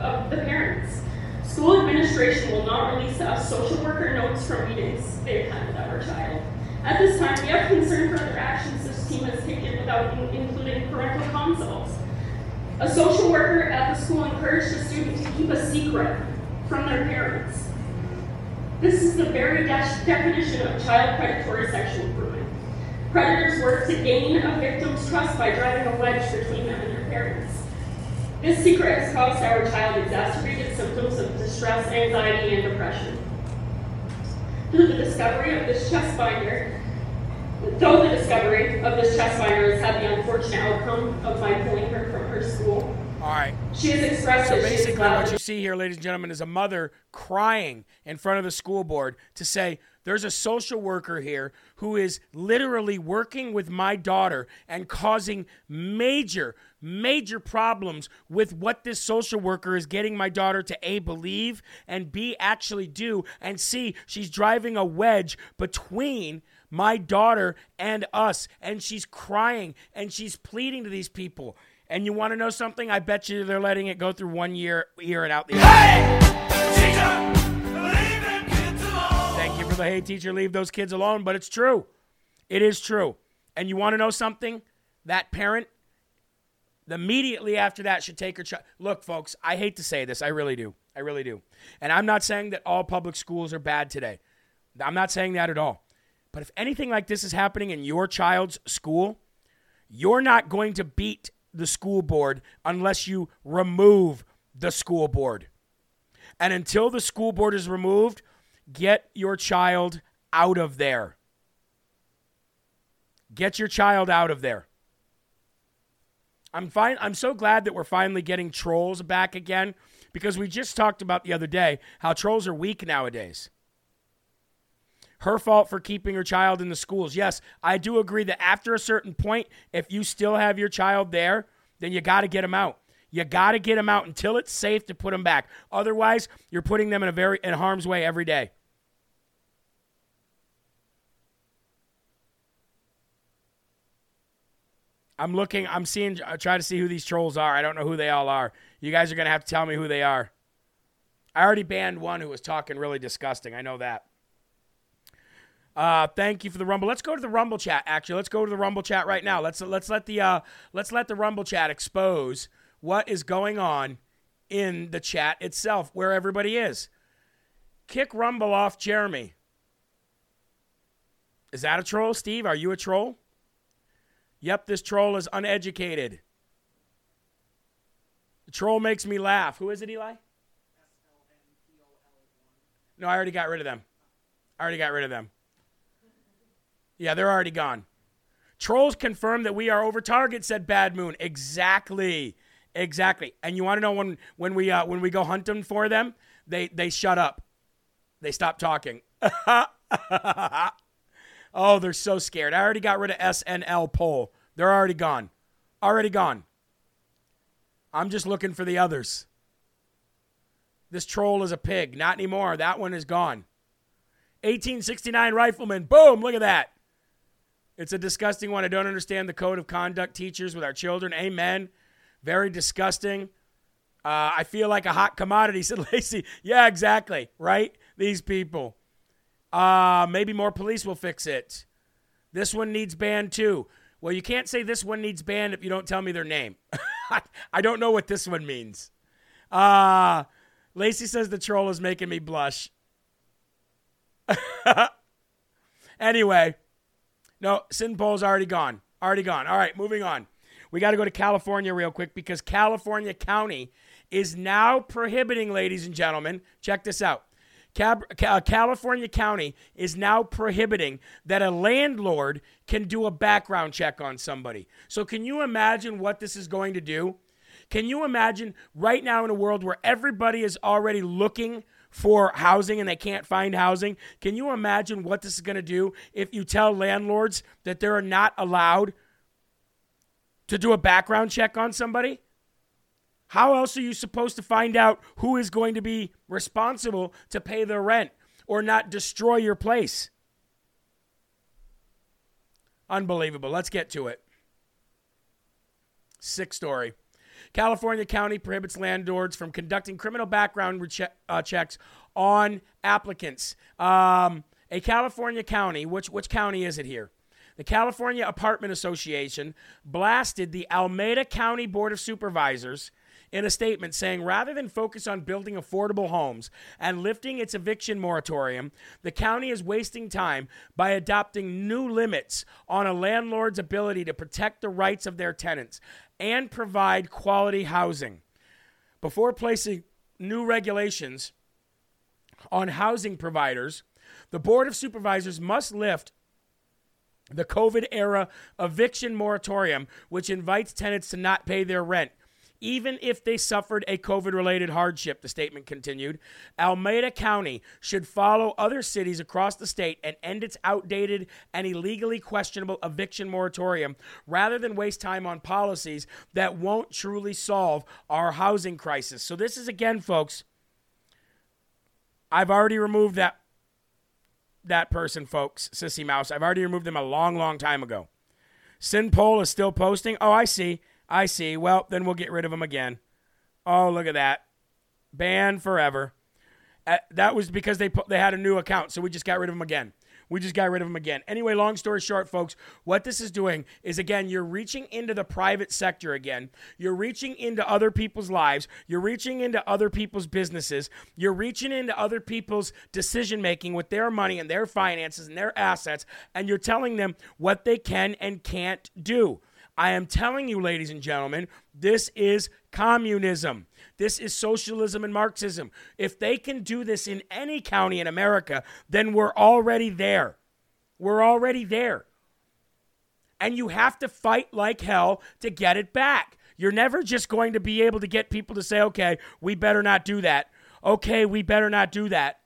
[SPEAKER 17] of the parents. School administration will not release us social worker notes from meetings they attend with our child. At this time, we have concern for other actions team taken without in- including parental consults. A social worker at the school encouraged the student to keep a secret from their parents. This is the very de- definition of child predatory sexual grooming. Predators work to gain a victim's trust by driving a wedge between them and their parents. This secret has caused our child exacerbated symptoms of distress, anxiety, and depression. Through the discovery of this chest binder, though the discovery of this chest binder has had the unfortunate outcome of my pulling her from her school,
[SPEAKER 1] All right.
[SPEAKER 17] she has expressed
[SPEAKER 1] So
[SPEAKER 17] that she is
[SPEAKER 1] basically, what you see here, ladies and gentlemen, is a mother crying in front of the school board to say, There's a social worker here who is literally working with my daughter and causing major, major problems with what this social worker is getting my daughter to A, believe, and B, actually do, and C, she's driving a wedge between my daughter and us. And she's crying and she's pleading to these people. And you want to know something? I bet you they're letting it go through one year, ear and out the other. Thank you for the hey teacher, leave those kids alone. But it's true. It is true. And you want to know something? That parent, immediately after that, should take her child. Look, folks, I hate to say this. I really do. I really do. And I'm not saying that all public schools are bad today. I'm not saying that at all. But if anything like this is happening in your child's school, you're not going to beat the school board unless you remove the school board. And until the school board is removed, get your child out of there. Get your child out of there. I'm fine. I'm so glad that we're finally getting trolls back again because we just talked about the other day how trolls are weak nowadays. Her fault for keeping her child in the schools. Yes, I do agree that after a certain point, if you still have your child there, then you got to get them out. You got to get them out until it's safe to put them back. Otherwise, you're putting them in a very in harm's way every day. I'm looking, I'm seeing, I try to see who these trolls are. I don't know who they all are. You guys are going to have to tell me who they are. I already banned one who was talking really disgusting. I know that. Uh, thank you for the rumble. Let's go to the rumble chat. Actually, let's go to the rumble chat right now. Let's let's let the uh, let's let the rumble chat expose what is going on in the chat itself, where everybody is. Kick rumble off, Jeremy. Is that a troll, Steve? Are you a troll? Yep, this troll is uneducated. The troll makes me laugh. Who is it, Eli? No, I already got rid of them. I already got rid of them. Yeah, they're already gone. Trolls confirm that we are over target, said Bad Moon. Exactly. Exactly. And you want to know when when we uh, when we go hunting for them, they they shut up. They stop talking. oh, they're so scared. I already got rid of SNL poll. They're already gone. Already gone. I'm just looking for the others. This troll is a pig. Not anymore. That one is gone. 1869 rifleman. Boom. Look at that. It's a disgusting one. I don't understand the code of conduct teachers with our children. Amen. Very disgusting. Uh, I feel like a hot commodity, said Lacey. Yeah, exactly. Right? These people. Uh, maybe more police will fix it. This one needs banned too. Well, you can't say this one needs banned if you don't tell me their name. I don't know what this one means. Uh, Lacey says the troll is making me blush. anyway, no, Sin Poll's already gone. Already gone. All right, moving on. We got to go to California real quick because California County is now prohibiting, ladies and gentlemen, check this out. Cab- uh, California County is now prohibiting that a landlord can do a background check on somebody. So, can you imagine what this is going to do? Can you imagine right now in a world where everybody is already looking for housing and they can't find housing? Can you imagine what this is going to do if you tell landlords that they're not allowed to do a background check on somebody? How else are you supposed to find out who is going to be responsible to pay their rent or not destroy your place? Unbelievable. Let's get to it. Sick story. California County prohibits landlords from conducting criminal background reche- uh, checks on applicants. Um, a California county, which which county is it here? The California Apartment Association blasted the Alameda County Board of Supervisors in a statement saying rather than focus on building affordable homes and lifting its eviction moratorium, the county is wasting time by adopting new limits on a landlord's ability to protect the rights of their tenants and provide quality housing. Before placing new regulations on housing providers, the Board of Supervisors must lift the COVID era eviction moratorium, which invites tenants to not pay their rent. Even if they suffered a COVID related hardship, the statement continued, Alameda County should follow other cities across the state and end its outdated and illegally questionable eviction moratorium rather than waste time on policies that won't truly solve our housing crisis. So, this is again, folks, I've already removed that that person, folks, Sissy Mouse. I've already removed them a long, long time ago. Sin Pole is still posting. Oh, I see. I see. Well, then we'll get rid of them again. Oh, look at that. Banned forever. Uh, that was because they put, they had a new account, so we just got rid of them again. We just got rid of them again. Anyway, long story short, folks, what this is doing is again, you're reaching into the private sector again. You're reaching into other people's lives. You're reaching into other people's businesses. You're reaching into other people's decision making with their money and their finances and their assets, and you're telling them what they can and can't do. I am telling you, ladies and gentlemen, this is communism. This is socialism and Marxism. If they can do this in any county in America, then we're already there. We're already there. And you have to fight like hell to get it back. You're never just going to be able to get people to say, okay, we better not do that. Okay, we better not do that.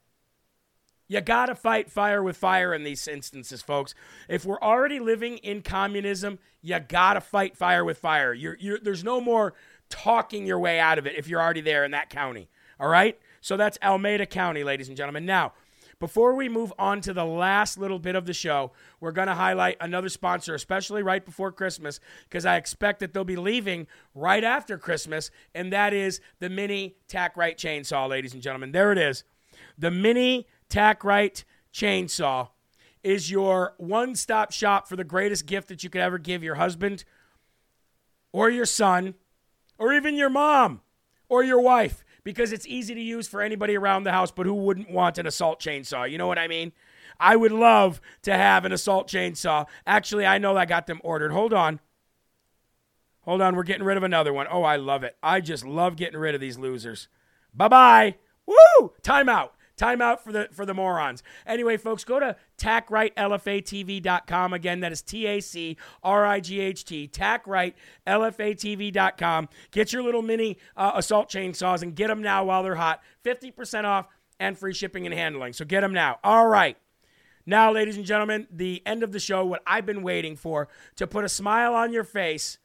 [SPEAKER 1] You got to fight fire with fire in these instances, folks. If we're already living in communism, you got to fight fire with fire. You're, you're, there's no more talking your way out of it if you're already there in that county. All right? So that's Alameda County, ladies and gentlemen. Now, before we move on to the last little bit of the show, we're going to highlight another sponsor, especially right before Christmas, because I expect that they'll be leaving right after Christmas, and that is the Mini TacRight Chainsaw, ladies and gentlemen. There it is. The Mini TacRight Chainsaw is your one stop shop for the greatest gift that you could ever give your husband or your son or even your mom or your wife because it's easy to use for anybody around the house, but who wouldn't want an assault chainsaw? You know what I mean? I would love to have an assault chainsaw. Actually, I know I got them ordered. Hold on. Hold on, we're getting rid of another one. Oh, I love it. I just love getting rid of these losers. Bye bye. Woo! Time out. Time out for the for the morons. Anyway, folks, go to tacrightlfatv.com. Again, that is T A C R I G H T, tacrightlfatv.com. Get your little mini uh, assault chainsaws and get them now while they're hot. 50% off and free shipping and handling. So get them now. All right. Now, ladies and gentlemen, the end of the show, what I've been waiting for to put a smile on your face.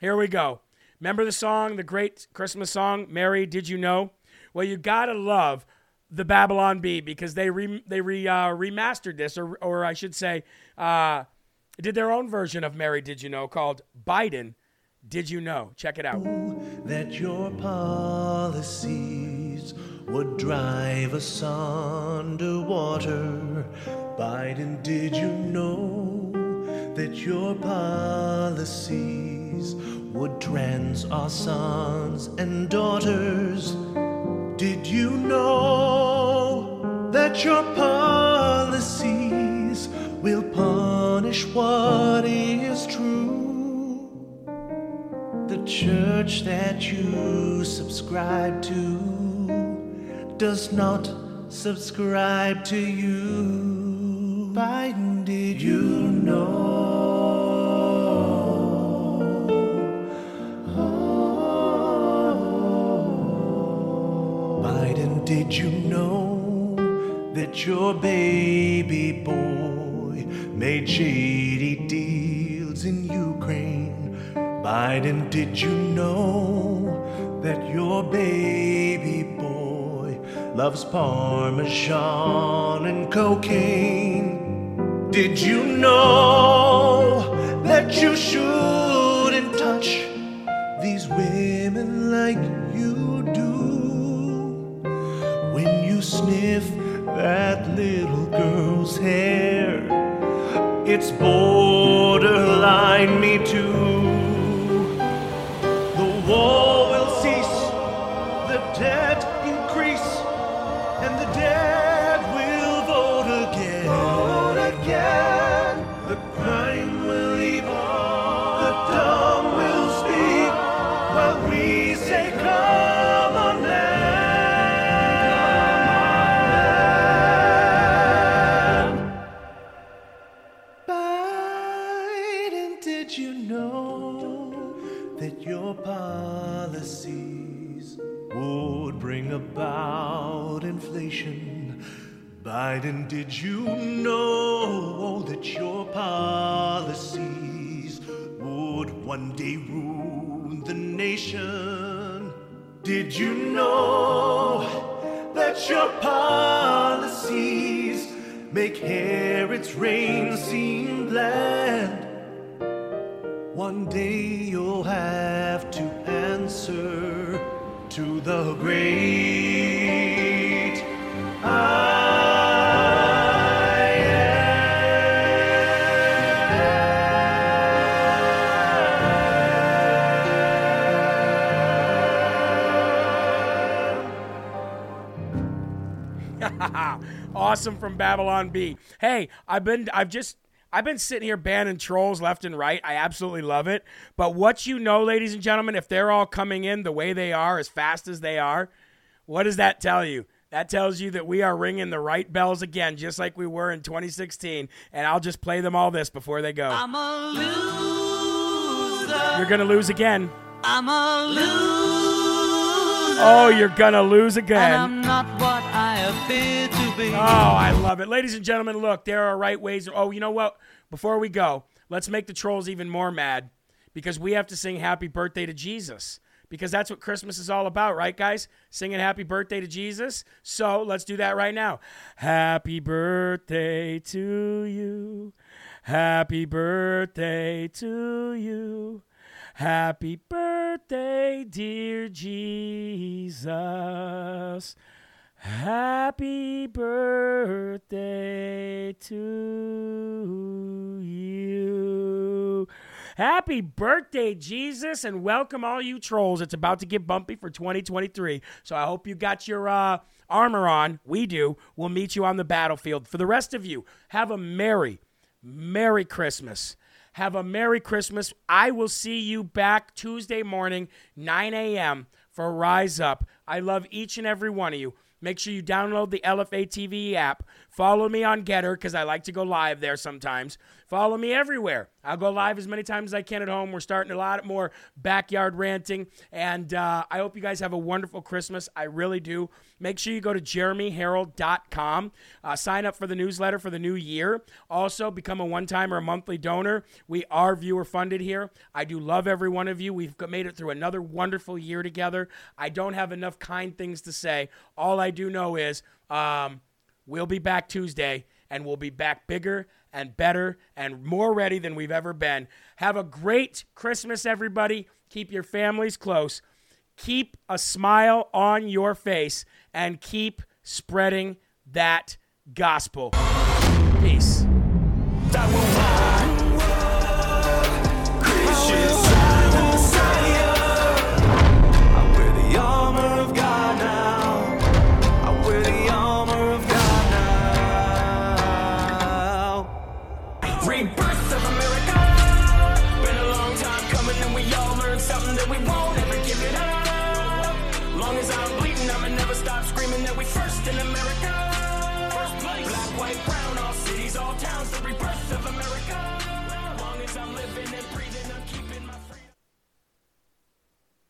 [SPEAKER 1] Here we go. Remember the song, the great Christmas song, Mary, Did You Know? Well, you gotta love the Babylon Bee because they re, they re, uh, remastered this, or or I should say, uh, did their own version of "Mary Did You Know" called "Biden Did You Know." Check it out.
[SPEAKER 2] That your policies would drive us underwater. Biden, did you know that your policies would trans our sons and daughters? Did you know that your policies will punish what is true? The church that you subscribe to does not subscribe to you. Biden, did you know? Did you know that your baby boy made shady deals in Ukraine? Biden, did you know that your baby boy loves Parmesan and cocaine? Did you know that you shouldn't touch these sniff that little girl's hair. It's borderline me too. Did you know that your policies make Herod's reign seem bland? One day you'll have to answer to the great I
[SPEAKER 1] awesome from Babylon Bee. Hey, I've been I've just I've been sitting here banning trolls left and right. I absolutely love it. But what you know, ladies and gentlemen, if they're all coming in the way they are, as fast as they are, what does that tell you? That tells you that we are ringing the right bells again, just like we were in 2016. And I'll just play them all this before they go.
[SPEAKER 7] I'm a loser.
[SPEAKER 1] You're going to lose again.
[SPEAKER 7] I'm a loser.
[SPEAKER 1] Oh, you're going to lose again.
[SPEAKER 7] I appear to be.
[SPEAKER 1] Oh, I love it. Ladies and gentlemen, look, there are right ways. Oh, you know what? Before we go, let's make the trolls even more mad because we have to sing happy birthday to Jesus because that's what Christmas is all about, right, guys? Singing happy birthday to Jesus. So let's do that right now. Happy birthday to you. Happy birthday to you. Happy birthday, dear Jesus. Happy birthday to you. Happy birthday, Jesus, and welcome all you trolls. It's about to get bumpy for 2023. So I hope you got your uh, armor on. We do. We'll meet you on the battlefield. For the rest of you, have a merry, merry Christmas. Have a Merry Christmas. I will see you back Tuesday morning, 9 a.m. for Rise Up. I love each and every one of you. Make sure you download the LFA TV app. Follow me on GETTR because I like to go live there sometimes. Follow me everywhere. I'll go live as many times as I can at home. We're starting a lot more backyard ranting. And uh, I hope you guys have a wonderful Christmas. I really do. Make sure you go to jeremyherrell.com. Uh, sign up for the newsletter for the new year. Also, become a one time or a monthly donor. We are viewer funded here. I do love every one of you. We've made it through another wonderful year together. I don't have enough kind things to say. All I do know is um, we'll be back Tuesday and we'll be back bigger and better and more ready than we've ever been. Have a great Christmas, everybody. Keep your families close. Keep a smile on your face and keep spreading that gospel. Peace.